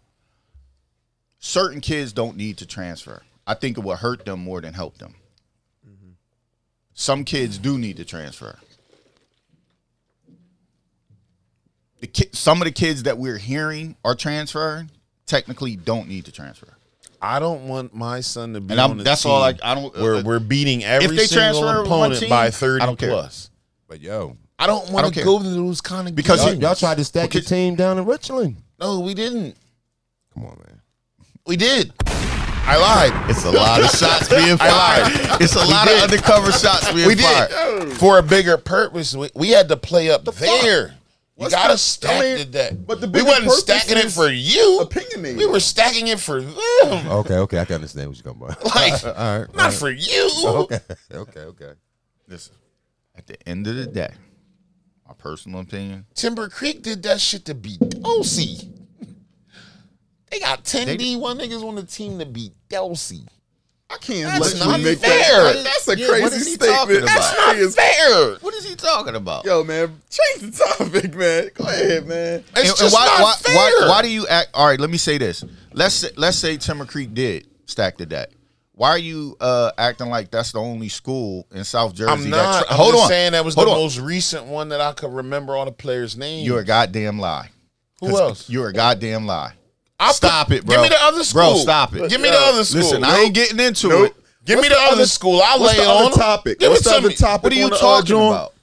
Certain kids don't need to transfer. I think it will hurt them more than help them. Some kids do need to transfer. The ki- some of the kids that we're hearing are transferring technically don't need to transfer. I don't want my son to be And I'm- on the that's team all I- I don't- Where uh, we're beating every they single transfer opponent team, by I thirty don't care. plus. But yo, I don't want to go to those kind of Because y'all, y'all tried to stack Okay. your team down in Richland. no, we didn't. Come on, man. We did. I lied. It's a lot of shots being fired. It's a lot of undercover shots being We fired. did for a bigger purpose. We, we had to play up there. You What's gotta the- stack I mean, the deck. but the we bigger wasn't stacking it for you. opinionated. We were stacking it for them. Okay, okay, I can understand what you're talking about. Like, all right, all not right. for you. Okay, okay, okay. Listen, at the end of the day, my personal opinion, Timber Creek did that shit to beat Delsea. They got 10 They- D1 niggas on the team to beat Delsea. I can't That's let not you make fair. that. That's a Yeah, crazy statement. That's not as Fair. what is he talking about? Yo, man, change the topic, man. Go ahead, man. It's And- just and why, not why, fair. why, why do you act? All right, let me say this. Let's say, let's say Timber Creek did stack the deck. Why are you uh, acting like that's the only school in South Jersey? I'm that not. tra- I'm hold on. saying that was Hold the on. most recent one that I could remember all the players' names. You're a goddamn lie. Who else? You're a goddamn lie. I'll stop put- it, bro. Give me the other school. Bro, stop it. Give me the other school. Listen, I ain't getting into Nope. it. Give me the, the other school. I'll What's lay the it other topic? Give What's the other me. topic What are you on talking about?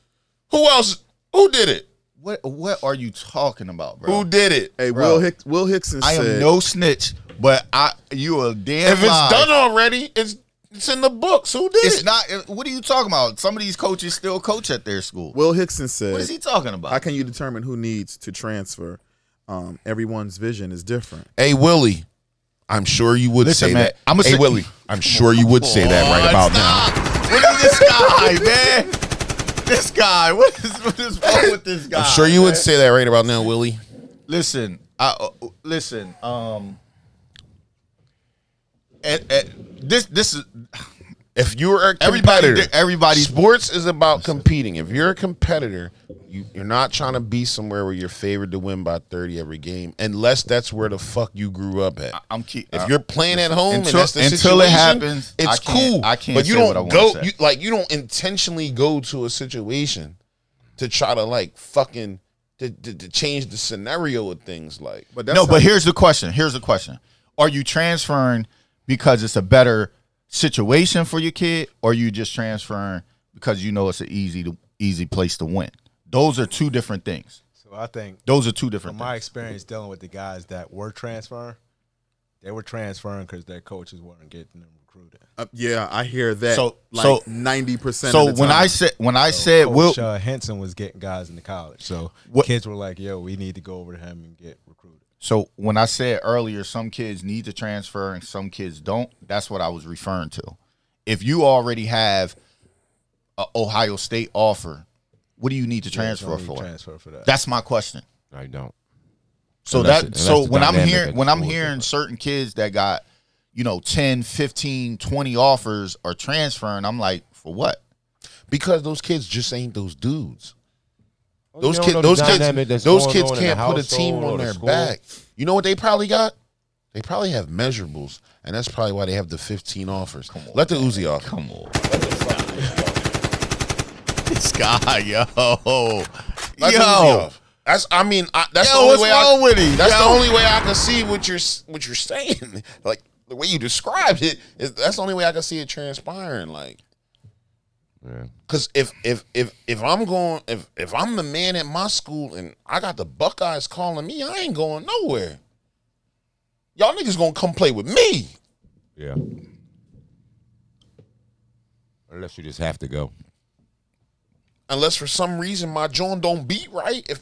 Who else? Who did it? What What are you talking about, bro? Who did it? Hey, Bro. Will Hicks, Will Hickson I said. am no snitch, but I you a damn. If it's lie. done already, it's it's in the books. Who did It's it? not. What are you talking about? Some of these coaches still coach at their school. Will Hickson said. What is he talking about? How can you determine who needs to transfer? Um, everyone's vision is different. Hey Willie, I'm sure you would Listen, say man, that. I'ma hey say- Willie, I'm sure you would say that right about now. What is this guy, man? This guy. What is what is wrong with this guy? I'm sure you would say that right about now, Willie. Listen, I uh, listen. Um, and, and this this is If you're a Everybody- competitor, everybody- sports is about competing. If you're a competitor, you, you're not trying to be somewhere where you're favored to win by 30 every game, unless that's where the fuck you grew up at. I'm keep. If uh, you're playing at home Until- and that's the until it happens, it's I can't- cool. I can't but you say don't wanna go say. you, like you don't intentionally go to a situation to try to like fucking to, to, to change the scenario of things. Like, But that's no, how- but here's the question. Here's the question: Are you transferring because it's a better situation for your kid, or are you just transferring because you know it's an easy to easy place to win? Those are two different things. So I think Those are two from different my experience dealing with the guys that were transferring, they were transferring because their coaches weren't getting them recruited. Uh, yeah, I hear that. So- like so- ninety percent. So of the when time. I said when I So said Coach, Will, uh, Henson was getting guys into college, so What- kids were like, "Yo, we need to go over to him and get recruited." So when I said earlier, some kids need to transfer and some kids don't. That's what I was referring to. If you already have a Ohio State offer, what do you need to transfer don't for? Transfer for that. That's my question. I don't. So Unless that it- unless so the when I'm dynamic hearing when I'm hearing different. certain kids that got you know 10, 15, 20 offers are transferring, I'm like, for what? because those kids just ain't those dudes. Oh, you Those don't kids, those kids, those kids on in the can't put a team on their school. back. You know what they probably got? They probably have measurables, and that's probably why they have the 15 offers. On, Let the Uzi off. Come on. this guy, yo. Let the Uzi yo. off. That's. I mean, I, that's Yo, the only what's way. wrong I, with him, That's the only way I can see what you're what you're saying. Like the way you described it is that's the only way I can see it transpiring. Like. Yeah. Cause if if if if I'm going if if I'm the man at my school and I got the Buckeyes calling me, I ain't going nowhere. Y'all niggas gonna come play with me. Yeah. Unless you just have to go. Unless for some reason my joint don't beat right. If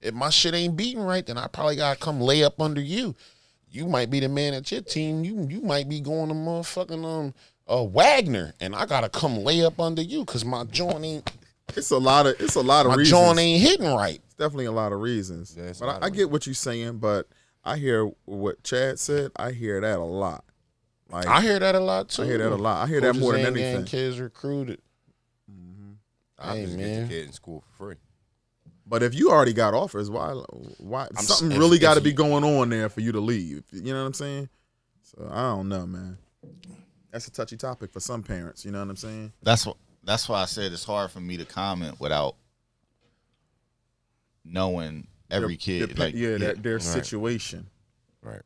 if my shit ain't beating right, then I probably gotta come lay up under you. You might be the man at your team. You you might be going to motherfucking um uh Wagner, and I gotta come lay up under you because my joint ain't it's a lot of it's a lot of reasons. my reasons. joint ain't hitting right. It's definitely a lot of reasons. Yeah, but I, I of get what you're saying, but I hear what Chad said. I hear that a lot. Like I hear that a lot too. I hear that a lot. I hear that more than ain't getting anything. Kids recruited. I Hey just get the kid in school for free. But if you already got offers, why why I'm something s- if- really got to be going on there for you to leave? You know what I'm saying? So I don't know, man. That's a touchy topic for some parents. You know what I'm saying? That's what that's why I said it's hard for me to comment without knowing every Their- kid. their- like yeah, their, their Right. situation. Right.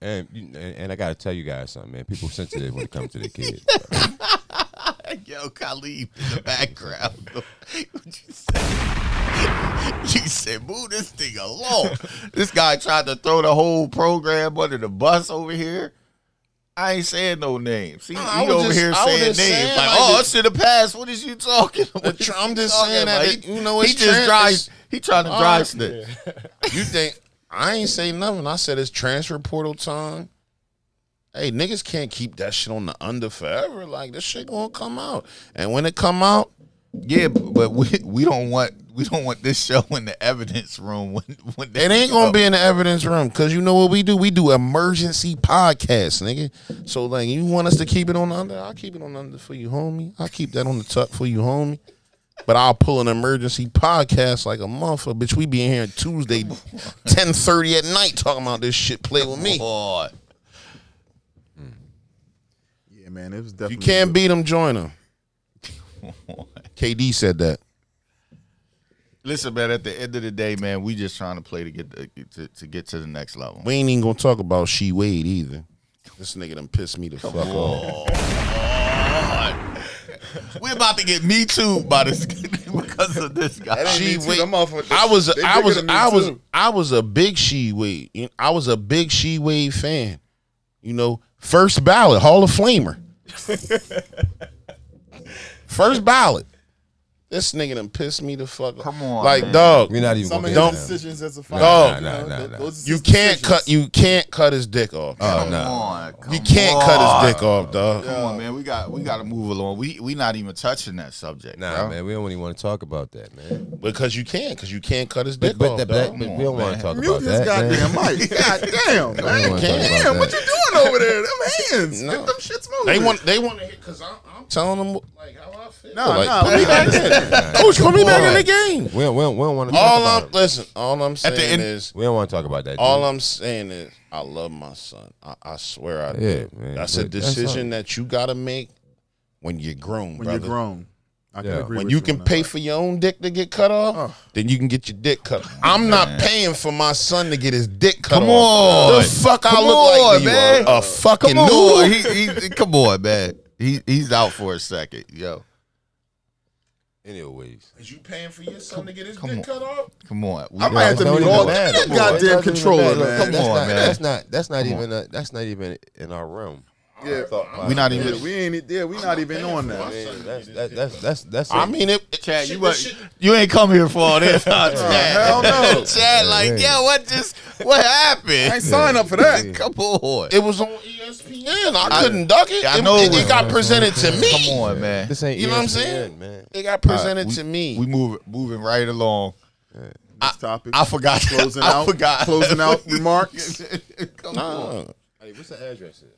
And, and and I gotta tell you guys something, man. People sensitive when it comes to their kids. Yo, Khalid in the background. what you said? You said, move this thing along. this guy tried to throw the whole program under the bus over here. I ain't saying no names. See, I he over just- here saying names. saying, like, like, oh, it's in the past. What is you talking about? tr- I'm just saying that it- you know, he just it's- He trying to drive snitch. you think I ain't say nothing? I said it's transfer portal time. Hey, niggas can't keep that shit on the under forever. Like this shit gonna come out, and when it come out, Yeah, but we we don't want we don't want this show in the evidence room when when it ain't gonna be in the evidence room because you know what we do? We do emergency podcasts, nigga. So like, you want us to keep it on the under? I'll keep it on the under for you, homie. I'll keep that on the tuck for you, homie. But I'll pull an emergency podcast like a month. motherfucker. Bitch, we be in here Tuesday, ten thirty at night talking about this shit. Play with me. Boy. Yeah, man, it was If definitely. you can't beat them, join them. KD said that. Listen, man. At the end of the day, man, we just trying to play to get the, to, to get to the next level. We ain't even gonna talk about D Wade either. This nigga done pissed me the fuck off. We're about to get me too by this because of this guy. She Me too. Wade. Them motherfuckers- I was I was I was too. I was a big D Wade. I was a big D Wade fan. You know, first ballot Hall of Famer. first ballot. This nigga done pissed me the fuck off. Come on, like man. dog. We're not even Some of Don't- his down. decisions as a fighter. Dog. you know, Nah, nah, th- nah. those are You can't decisions. cut. You can't cut his dick off. Oh Come no. on, come you can't cut his dick off, dog. Come on, man. We got we got to move along. We we not even touching that subject. Nah, bro. man, we don't even want to talk about that, man. Because you can't. Because you can't cut his dick but, off, that, dog. but, but Come we don't want to talk Mute about his that, goddamn man. mic. God damn, man. wanna talk about Damn, what you doing over there? Them hands. No. Get them shits moving. They want. They want to hit. Because I'm, I'm telling them like how I feel. No, like, nah, put me back in. Coach, put me back in the game. We don't, we don't, we don't want to talk All about I'm it. listen. All I'm saying the end- is. We don't want to talk about that. All dude. I'm saying is, I love my son. I, I swear I Yeah, do. man, That's a but that's decision that you got to make when you're grown, when brother. you're grown. I Yeah. agree When you on can that. pay for your own dick to get cut off, uh. then you can get your dick cut. I'm not paying for my son to get his dick cut Come off. on. the fuck I look on, like to you, man. a, a fucking Come on, he, he, come on, man. He he's out for a second, yo. Anyways. Is you paying for your son to get his dick on. cut off? Come on. We, I might have to Don't mute even all matter. that on, it goddamn doesn't even controller, matter. man. Come That's on, not, man. That's not. That's not even. That's not even in our realm. Yeah, we not yeah, even. we ain't there. We not even on that. Man, that's that, that's that's that's. I it. mean, it. Chad, shit, you, this what, shit- you ain't come here for all this, huh, Chad? hell no. Chad, like, Yeah. yeah, what just, what happened? I ain't sign up for that. Come on. It was on ESPN. I, couldn't duck it. I know it, it it got presented to me. Come on, man. this ain't. You know what I'm saying? man. It got presented we, to me. We move moving right along. Next topic. I forgot. Closing I out. forgot. Closing out remarks. Come on. Hey, what's the address? Here.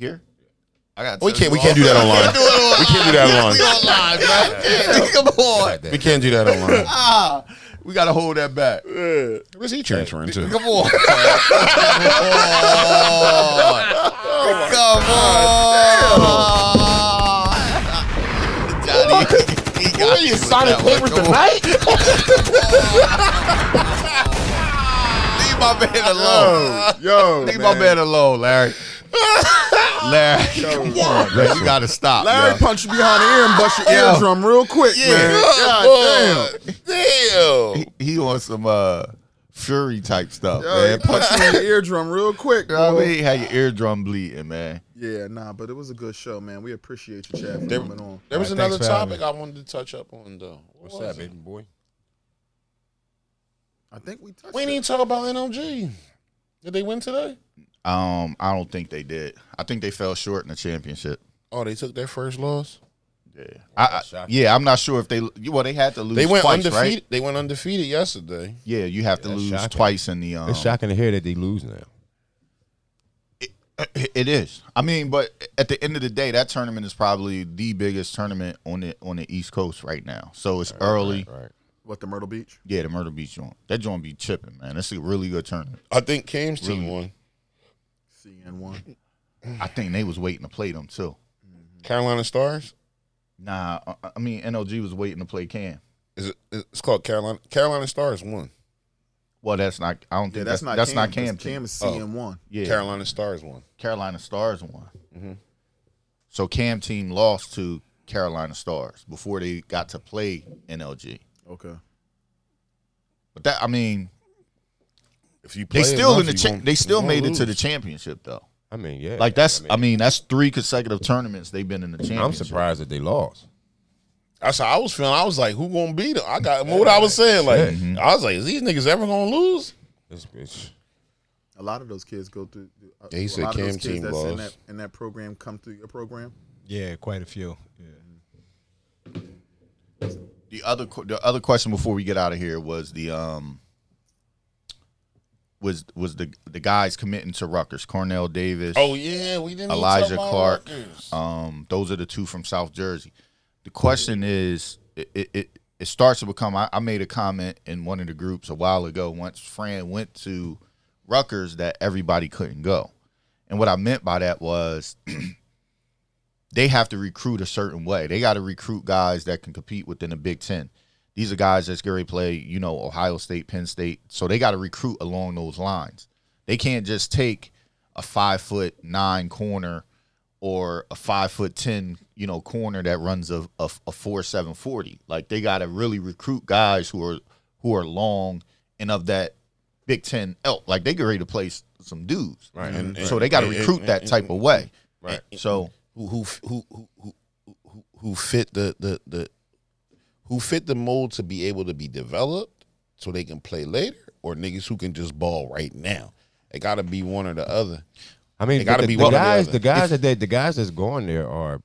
I got. We can't. We can't do that online. We can't do that We online. online, man. Come on. We can't do that online. Ah, we gotta hold that back. Where's he transferring to? Come on. Come on. Johnny. He got you signing papers tonight? Leave my man alone. Yo, Leave my man alone, Larry. Larry, come on, man. You gotta stop. Larry yo. punch you behind the ear and bust your Yo. eardrum real quick, man. God damn. Damn. He, he on some uh Fury type stuff, Yo, man. punch you in your eardrum real quick, You know what I mean? Had your eardrum bleeding, man. Yeah, nah, but it was a good show, man. We appreciate you, Chad, for There, coming on. there was All right, another thanks for having topic I wanted to touch up on though. What What's was that, baby boy? I think we touched We it. didn't talk about NLG. Did they win today? Um, I don't think they did. I think they fell short in the championship. Oh, they took their first loss. Yeah, I, I, yeah, I'm not sure if they. Well, they had to lose. They went twice, undefeated. right? They went undefeated yesterday. Yeah, you have to lose shocking. twice in the. Um, It's shocking to hear that they lose now. It is. I mean, but at the end of the day, that tournament is probably the biggest tournament on the on the East Coast right now. So it's early. Right. What, the Myrtle Beach? Yeah, the Myrtle Beach joint. That joint be chipping, man. That's a really good tournament. I think Cam's team won. CN1. I think they was waiting to play them too. Carolina Stars. Nah, I- I mean NLG was waiting to play Cam. Is it? It's called Carolina. Carolina Stars one. Well, that's not. I don't Yeah, think that's, that's, not that's Cam. not Cam. That's team. Cam is Oh. CN1. Yeah, Carolina Stars one. Carolina Stars won. Mm-hmm. So Cam team lost to Carolina Stars before they got to play NLG. Okay. But that I mean, If you play they still enough, in the cha- they still made gonna it to the championship though. I mean, yeah. Like that's I mean, that's three consecutive tournaments they've been in the championship. I'm surprised that they lost. That's how I was feeling. I was like, "Who gonna beat them?" I got what I was saying. Like, Mm-hmm. I was like, "Is these niggas ever gonna lose?" This bitch. A lot of those kids go through. Uh, Yeah, he a said lot of those Cam kids team that's in that, in that program come through your program. Yeah, quite a few. Yeah. The other the other question before we get out of here was the um was was the the guys committing to Rutgers, Cornell Davis. Oh yeah, we didn't. Elijah Clark. Um, those are the two from South Jersey. The question is, it it, it, it starts to become. I, I made a comment in one of the groups a while ago. Once Fran went to Rutgers, that everybody couldn't go, and what I meant by that was. They have to recruit a certain way. They got to recruit guys that can compete within the Big Ten. These are guys that's going to play, you know, Ohio State, Penn State. So they got to recruit along those lines. They can't just take a five foot nine corner or a five foot ten, you know, corner that runs a a, a four seven forty. Like they got to really recruit guys who are who are long and of that Big Ten elk. Like they get ready to play some dudes, Right, and- so they got to recruit and- that type of way. Right. So who who who who who who- who fit the the the who fit the mold to be able to be developed so they can play later, or niggas who can just ball right now. It got to be one or the other. I mean, It gotta the, be the one or the guys. other. The guys that they, the guys that's going there are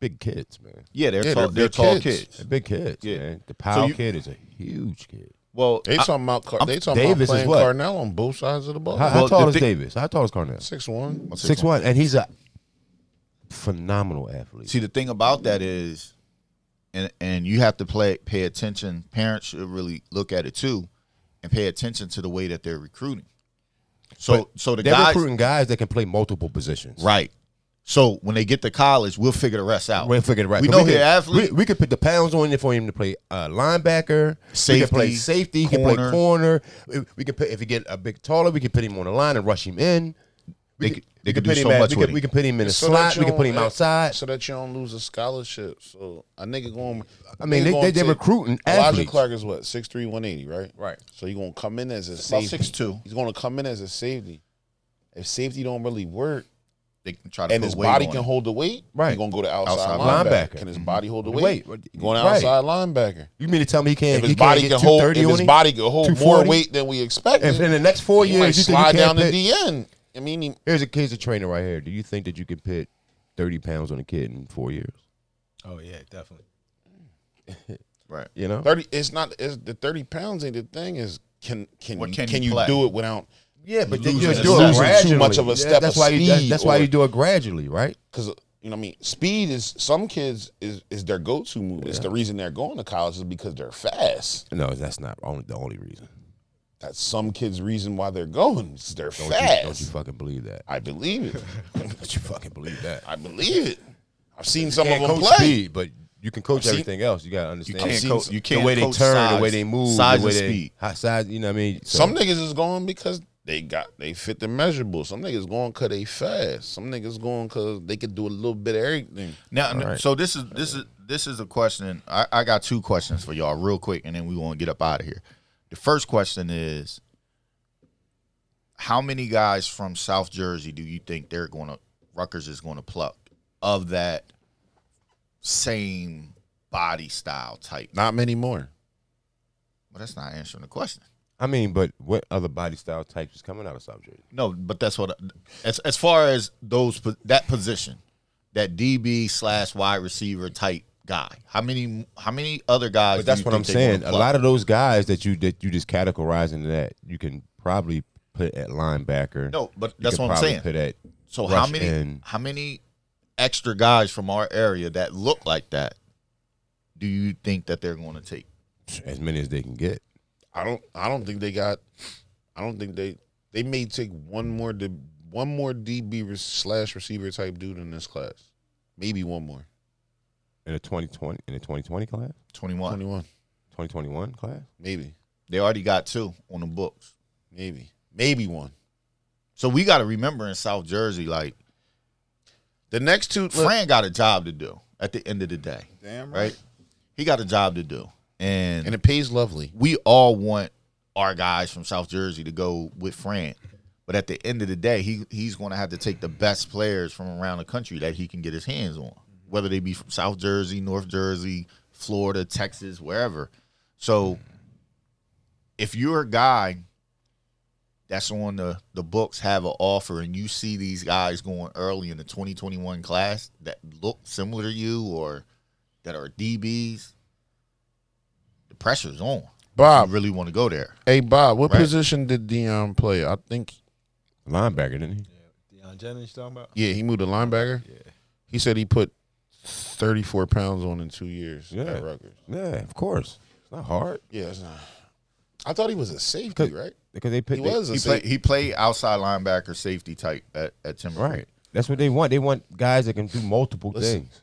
big kids, man. Yeah, they're Yeah, tall. they're- They're, they're tall kids. kids. They're big kids, Yeah. man. The Powell you- kid is a huge kid. Well, They I- talking about Car- they talking Davis about playing what? Carnell on both sides of the ball. How, how Well, tall is thing- Davis? How tall is Cornell? Six one. Six one, and he's a phenomenal athlete. See, the thing about that is, and and you have to play pay attention. Parents should really look at it too, and pay attention to the way that they're recruiting. So, so the They're guys, recruiting guys that can play multiple positions. right? So when they get to college, we'll figure the rest out. We'll figure it right. We know could- he's athlete. We, we could put the pounds on it for him to play uh, linebacker. we can play Safety, safety. He can play corner. corner. We, we can put if he get a bit taller, we can put him on the line and rush him in. We They they we could do so at- much we with could- him. We can put him in a So slot. We can put him outside. so that you don't lose a scholarship. So a nigga going. I mean, they, they, they're recruiting Elijah athletes. Clark is what 6'3", 180, right? Right. So you gonna come in as a About safety. 6'2". He's gonna come in as a safety. If safety don't really work They can try to and his body can it. hold the weight, Right. He's gonna go to outside, Outside linebacker. linebacker. Can his body hold the Wait, weight? what- Going right. outside linebacker. You mean to tell me he can't? If he his can't body get can hold, 230 if his body can hold more weight than we expected, If in the next four he years, might you think slide down can't the pit- DN. I mean, he, Here's a here's a trainer right here. Do you think that you can put thirty pounds on a kid in four years? Oh yeah, definitely. right. You know, thirty. It's not. It's the thirty pounds ain't the thing. Is can can What you, can can, you you play? do it without? Yeah, but Losing you a do it Losing too much of a Yeah, step That's of why you. That's, speed that's why you do it gradually, right? Because you know, what I mean, speed is some kids is is their go to move. It's the reason they're going to college is because they're fast. No, that's not only the only reason. That's some kids' reason why they're going. Is they're Don't fast. you, don't you fucking believe that? I believe it. Don't you fucking believe that? I believe it. I've seen some you of can't them coach play. speed, but you can coach I've seen- everything else. You gotta understand. You understand. can't seen coach. some- You can't way they coach turn, size, the way they move, size the way and they speed. high size. You know what I mean? So- Some niggas is going because they got they fit the measurable. Some niggas going cause they fast. Some niggas going cause they could do a little bit of everything. Now, right. so this is this is this is a question. I, I got two questions for y'all, real quick, and then we want to get up out of here. The first question is, how many guys from South Jersey do you think they're going to Rutgers is going to pluck of that same body style type? Not many more. Well, that's not answering the question. I mean, but what other body style types is coming out of South Jersey? No, but that's what as as far as those that position, that DB slash wide receiver type guy. How many how many other guys? But that's do you what I'm think they gonna saying. A lot of those guys that you that you just categorize into that, you can probably put at linebacker. No, but You that's what I'm saying. Put at So how many end. how many extra guys from our area that look like that do you think that they're going to take? as many as they can get. I don't I don't think they got I don't think they they may take one more D, one more DB re- slash receiver type dude in this class. Maybe one more. In a 2020 in a 2020 class, 21. 21. 2021 class. Maybe. They already got two on the books. Maybe. Maybe one. So we got to remember in South Jersey, like The next two look, Fran got a job to do at the end of the day, Damn right? He got a job to do, and, and it pays lovely. we all want our guys from South Jersey to go with Fran. But at the end of the day, he he's going to have to take the best players from around the country that he can get his hands on, whether they be from South Jersey, North Jersey, Florida, Texas, wherever. So if you're a guy that's on the, the books have an offer and you see these guys going early in the 2021 class that look similar to you or that are DBs, the pressure's on. Bob, You really want to go there. hey Bob, what Right. position did Dion play? I think Linebacker, didn't he? Deion Jennings talking about? yeah, he moved to linebacker. Yeah. He said he put 34 pounds on in two years Yeah. at Rutgers. Yeah, of course. It's not hard Yeah, it's not. I thought he was a safety, right? because they put He they- was a He played he played outside linebacker safety type at, at Timber. right. That's what they want. They want guys that can do multiple Listen. things.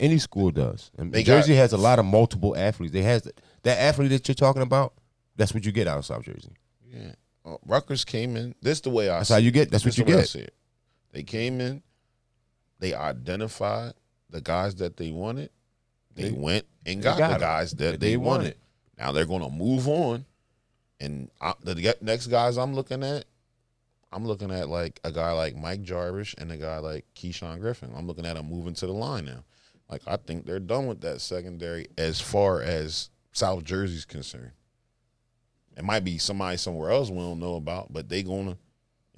Any school does. And got- Jersey has a lot of multiple athletes. They has that athlete that you're talking about. That's what you get out of South Jersey. Yeah. Uh, Rutgers came in. This the way I. That's how you get- that's what you get. They came in. They identified the guys that they wanted. They, They- went and got, got the guys that, that they, they wanted. wanted. Now they're going to move on, and I, the next guys I'm looking at, I'm looking at like a guy like Mike Jarvis and a guy like Keyshawn Griffin. I'm looking at them moving to the line now. Like I think they're done with that secondary as far as South Jersey's concerned. It might be somebody somewhere else we don't know about, but they gonna.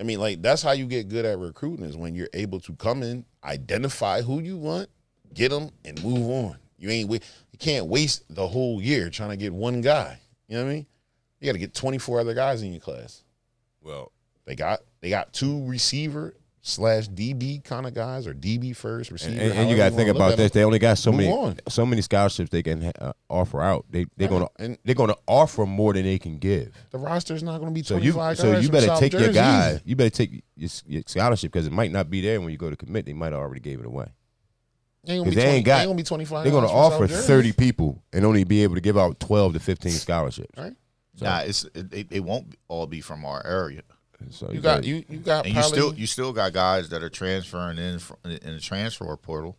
I mean, like that's how you get good at recruiting is when you're able to come in, identify who you want, get them, and move on. You ain't wa- you can't waste the whole year trying to get one guy. You know what I mean? You got to get 24 other guys in your class. Well, They got they got two receiver slash DB kind of guys or DB first receiver. and, and you got to think about this. it. They only got so Move many on. so many scholarships they can uh, offer out. They they're gonna And- they're gonna offer more than they can give. The roster's not going to be So you 25 so you better take your guy. You better take your, your scholarship because it might not be there when you go to commit. They might have already gave it away. Ain't gonna 'Cause be they 20 ain't got- Ain't gonna be 25. They're gonna offer thirty people and only be able to give out twelve to fifteen scholarships. Right. Nah, it's it, it, it won't all be from our area. So You got better- you you got And you still you still got guys that are transferring in in the transfer portal.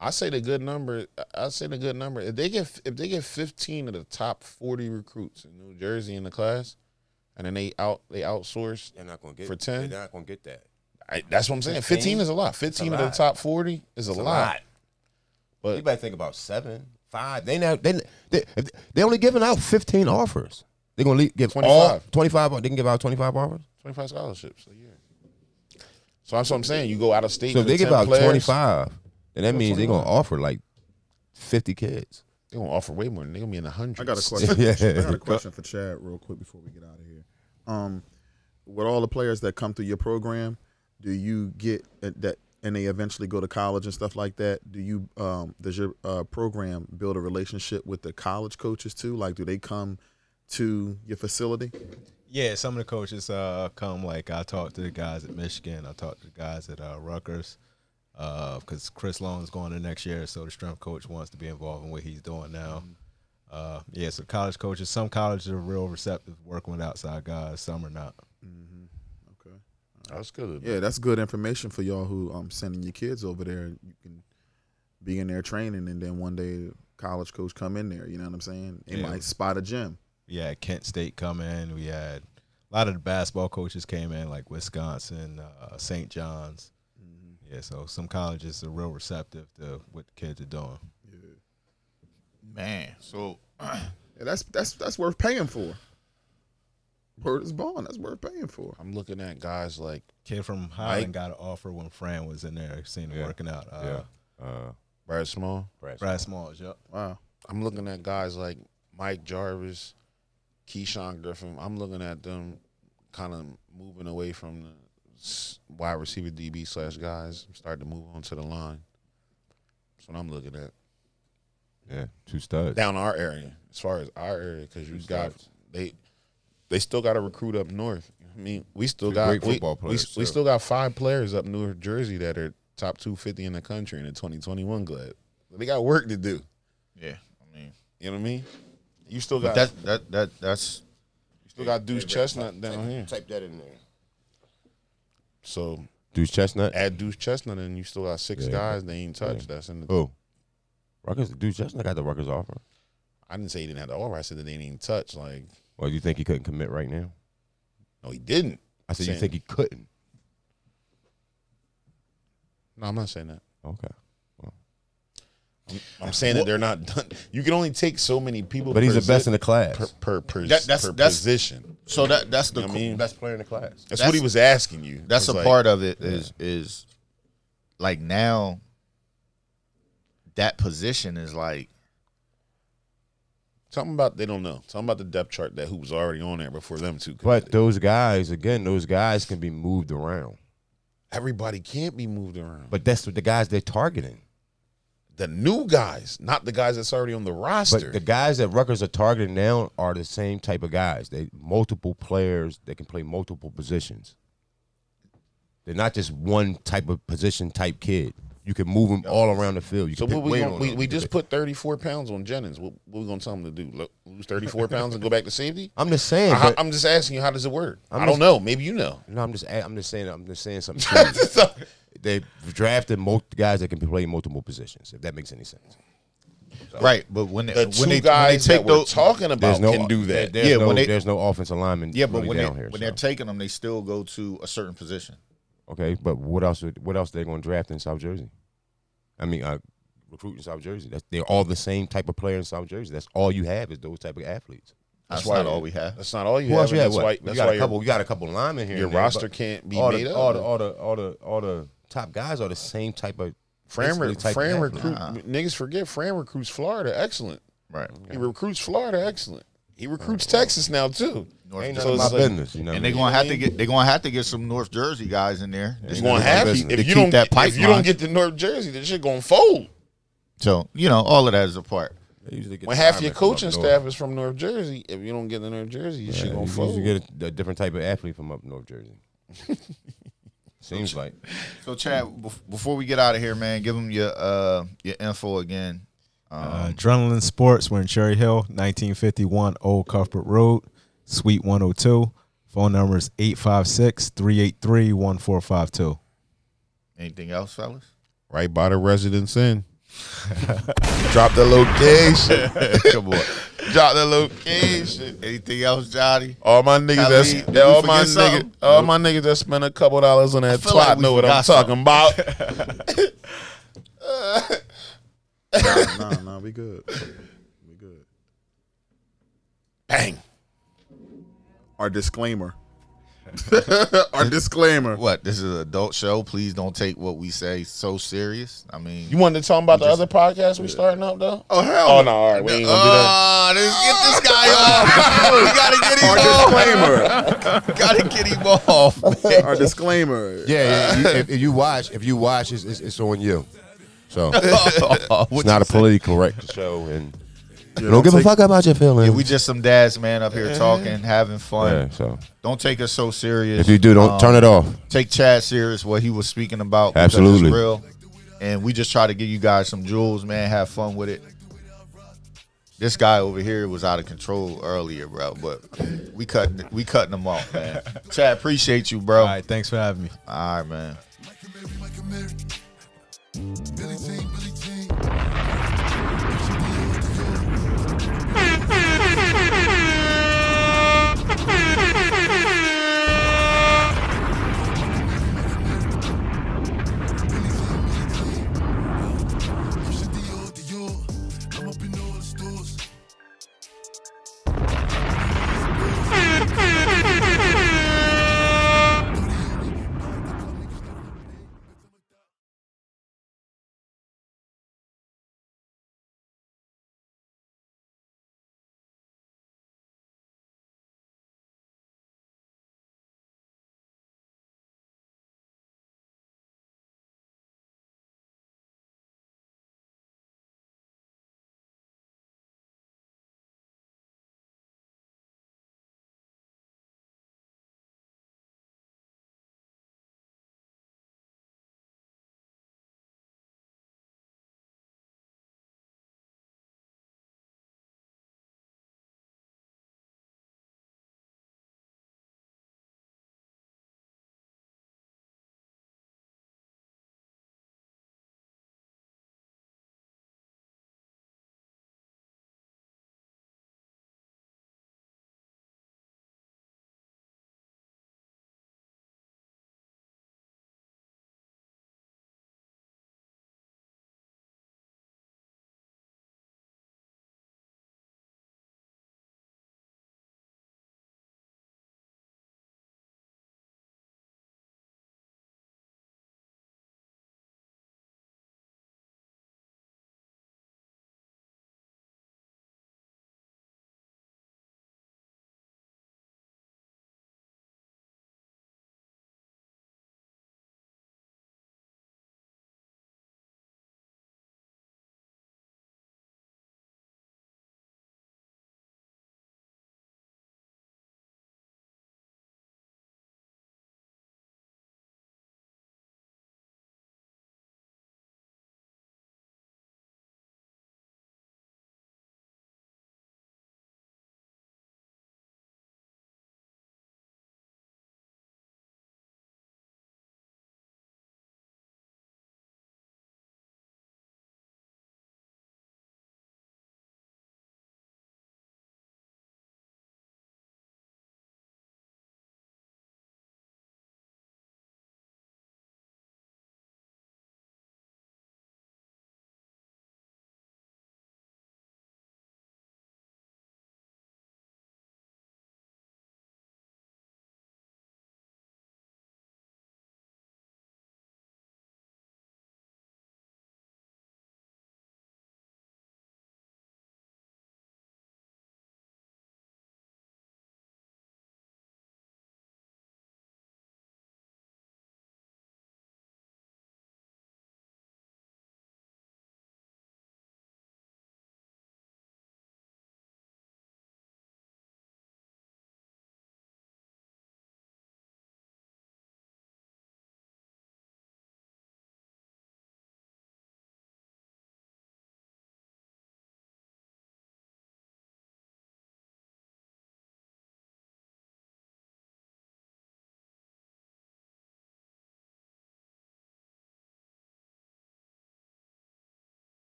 I say the good number. I say the good number. If they get if they get 15 of the top 40 recruits in New Jersey in the class, and then they out they outsource, They're not gonna get for 10? They're not gonna get that. I, that's what I'm saying. 15? 15 is a lot. 15 of the top 40 is a It's lot. But you better think about seven, five. They now they they they only giving out fifteen offers. They're gonna leave, give 25. all twenty five. They can give out twenty five offers. 25 scholarships a year. So that's what I'm saying. You go out of state. So if they give out players, twenty five, then that Go means they're gonna offer like fifty kids. They're gonna offer way more. They're gonna be in the hundreds. I got a question. Yeah. I got a question for Chad real quick before we get out of here. Um, with all the players that come through your program, do you get uh, that and they eventually go to college and stuff like that? Do you um, does your uh, program build a relationship with the college coaches too? Like, do they come to your facility? Yeah, some of the coaches uh, come. Like I talked to the guys at Michigan. I talked to the guys at uh, Rutgers because Chris Long is going to next year, so the strength coach wants to be involved in what he's doing now. Uh, yeah, so college coaches. Some colleges are real receptive working with outside guys. Some are not. Okay. That's good. Yeah, that's good information for y'all who um sending your kids over there. You can be in there training, and then one day college coach come in there. You know what I'm saying? They Yeah. might spot a gym. Yeah, Kent State come in. We had a lot of the basketball coaches came in, like Wisconsin, uh, St. John's. Yeah, so some colleges are real receptive to what the kids are doing. Yeah. Man, so Yeah, that's that's that's worth paying for. Word is born. That's worth paying for. I'm looking at guys like Kid from Highland got an offer when Fran was in there, seen him Yeah. working out. Uh, Yeah. Uh, Brad Small. Brad. Brad Smalls, yep. Wow. I'm looking at guys like Mike Jarvis, Keyshawn Griffin. I'm looking at them kind of moving away from the s- wide receiver DB slash guys, starting to move on to the line. That's what I'm looking at Yeah, two studs. down our area, as far as our area, because you Two got they they still got to recruit up north. I mean, we still Two got great we, football we, players, we too. still got five players up New Jersey that are top 250 in the country in the 2021 Glad. They got work to do. yeah, I mean, You know what I mean? You still got that that that that's you still got Deuce Chestnut down here. Type that in there. So Deuce Chestnut. add Deuce Chestnut and you still got six Yeah. guys they ain't touched. That's in the. Oh, Rutgers. Deuce Chestnut got the Rutgers offer. I didn't say he didn't have the offer. I said that they didn't even touch. Like Well, you think he couldn't commit right now? no, he didn't. I said you Saying- think he couldn't. No, I'm not saying that. Okay. I'm saying that they're not done. You can only take so many people. But he's per the best zi- in the class. per per, per, That- that's- per that's- position. so that that's the You know what I mean? best player in the class. That's, that's- what he was asking you. that's a It's like, part of it is is like now that position is like Talking about they don't know. Talking about the depth chart that who was already on there before them two. But those guys, again, those guys can be moved around. everybody can't be moved around. But that's what the guys they're targeting. the new guys, not the guys that's already on the roster. But the guys that Rutgers are targeting now are the same type of guys. They multiple players that can play multiple positions. They're not just one type of position type kid. You can move them all around the field. You So can what we gonna, we, we just put 34 pounds on Jennings. What, what we gonna tell him to do? Lo- Lose 34 pounds and go back to safety? I'm just saying. I, but- am just asking you, how does it work? I'm I don't just- know. Maybe you know. no, I'm just. I'm just saying. I'm just saying something. So- they drafted most guys that can play multiple positions. If that makes any sense. right, but when they, the when two they guys when they that take we're those talking about There's no can do that. There's Yeah, no, when they- there's no offensive lineman. yeah, but really when they here. when so. they're taking them, they still go to a certain position. Okay, but what else? What else they going to draft in South Jersey? I mean, uh, recruit in South Jersey. That's, they're all the same type of player in South Jersey. That's all you have is those type of athletes. That's why- not all we have. That's not all you Who have. else you? That's What? why. you got why a couple. You got a couple linemen here. your there, roster can't be all made the, up. All the, all the all the all the top guys are the same type of. Fran, basically type Fran of recruit athlete. niggas forget Fran recruits Florida excellent. Right. He recruits Florida excellent. He recruits Texas now too. North Ain't Jersey. none of my like- business, you know. And they're gonna have to get they're gonna have to get some North Jersey guys in there. You're gonna to- have to to. If you keep don't, that if you don't get to North Jersey, the shit gonna fold. so you know all of that is a part. They usually get When the half your linemen from up coaching staff is from North Jersey, if you don't get to North Jersey, your shit Yeah, gonna you fold. usually get a, a different type of athlete from up North Jersey. Seems like. So Chad, before we get out of here, man, give them your uh your info again. Uh, Adrenaline Sports. We're in Cherry Hill, 1951 Old Cuthbert Road, Suite 102. Phone number is 856 383 1452. Anything else, fellas? right by the Residence Inn. Drop the location. Come on. Drop the location. Anything else, Johnny? All my niggas Khalid, that's did that all my something? niggas all my niggas that spend a couple dollars on that feel like twat know what I'm forgot talking about. Nah, nah, nah, we good. We good. Bang. Our disclaimer. Our disclaimer. What? This is an adult show. Please don't take what we say so serious. I mean, You wanted to talk about the other podcast we starting up though? Oh hell. Oh no, all right, we ain't gonna do that. Oh, let's get this guy off. we gotta get him off. Our disclaimer. gotta get him off. man. Our disclaimer. Yeah, yeah you, if, if you watch, if you watch, it's, it's, it's on you. So it's not a say? politically correct show, and Yeah, don't give a fuck about your feelings. Yeah, we just some dads, man, up here talking, having fun. Yeah, so Don't take us so serious. if you do, don't Um, turn it off. Take Chad serious. What he was speaking about. Absolutely. it's real. And we just try to give you guys some jewels, man. Have fun with it. This guy over here was out of control earlier, bro. But we cutting we cutting him off, man. Chad, appreciate you, bro. All right, thanks for having me. All right, man. Billy Jean, Billy Jean.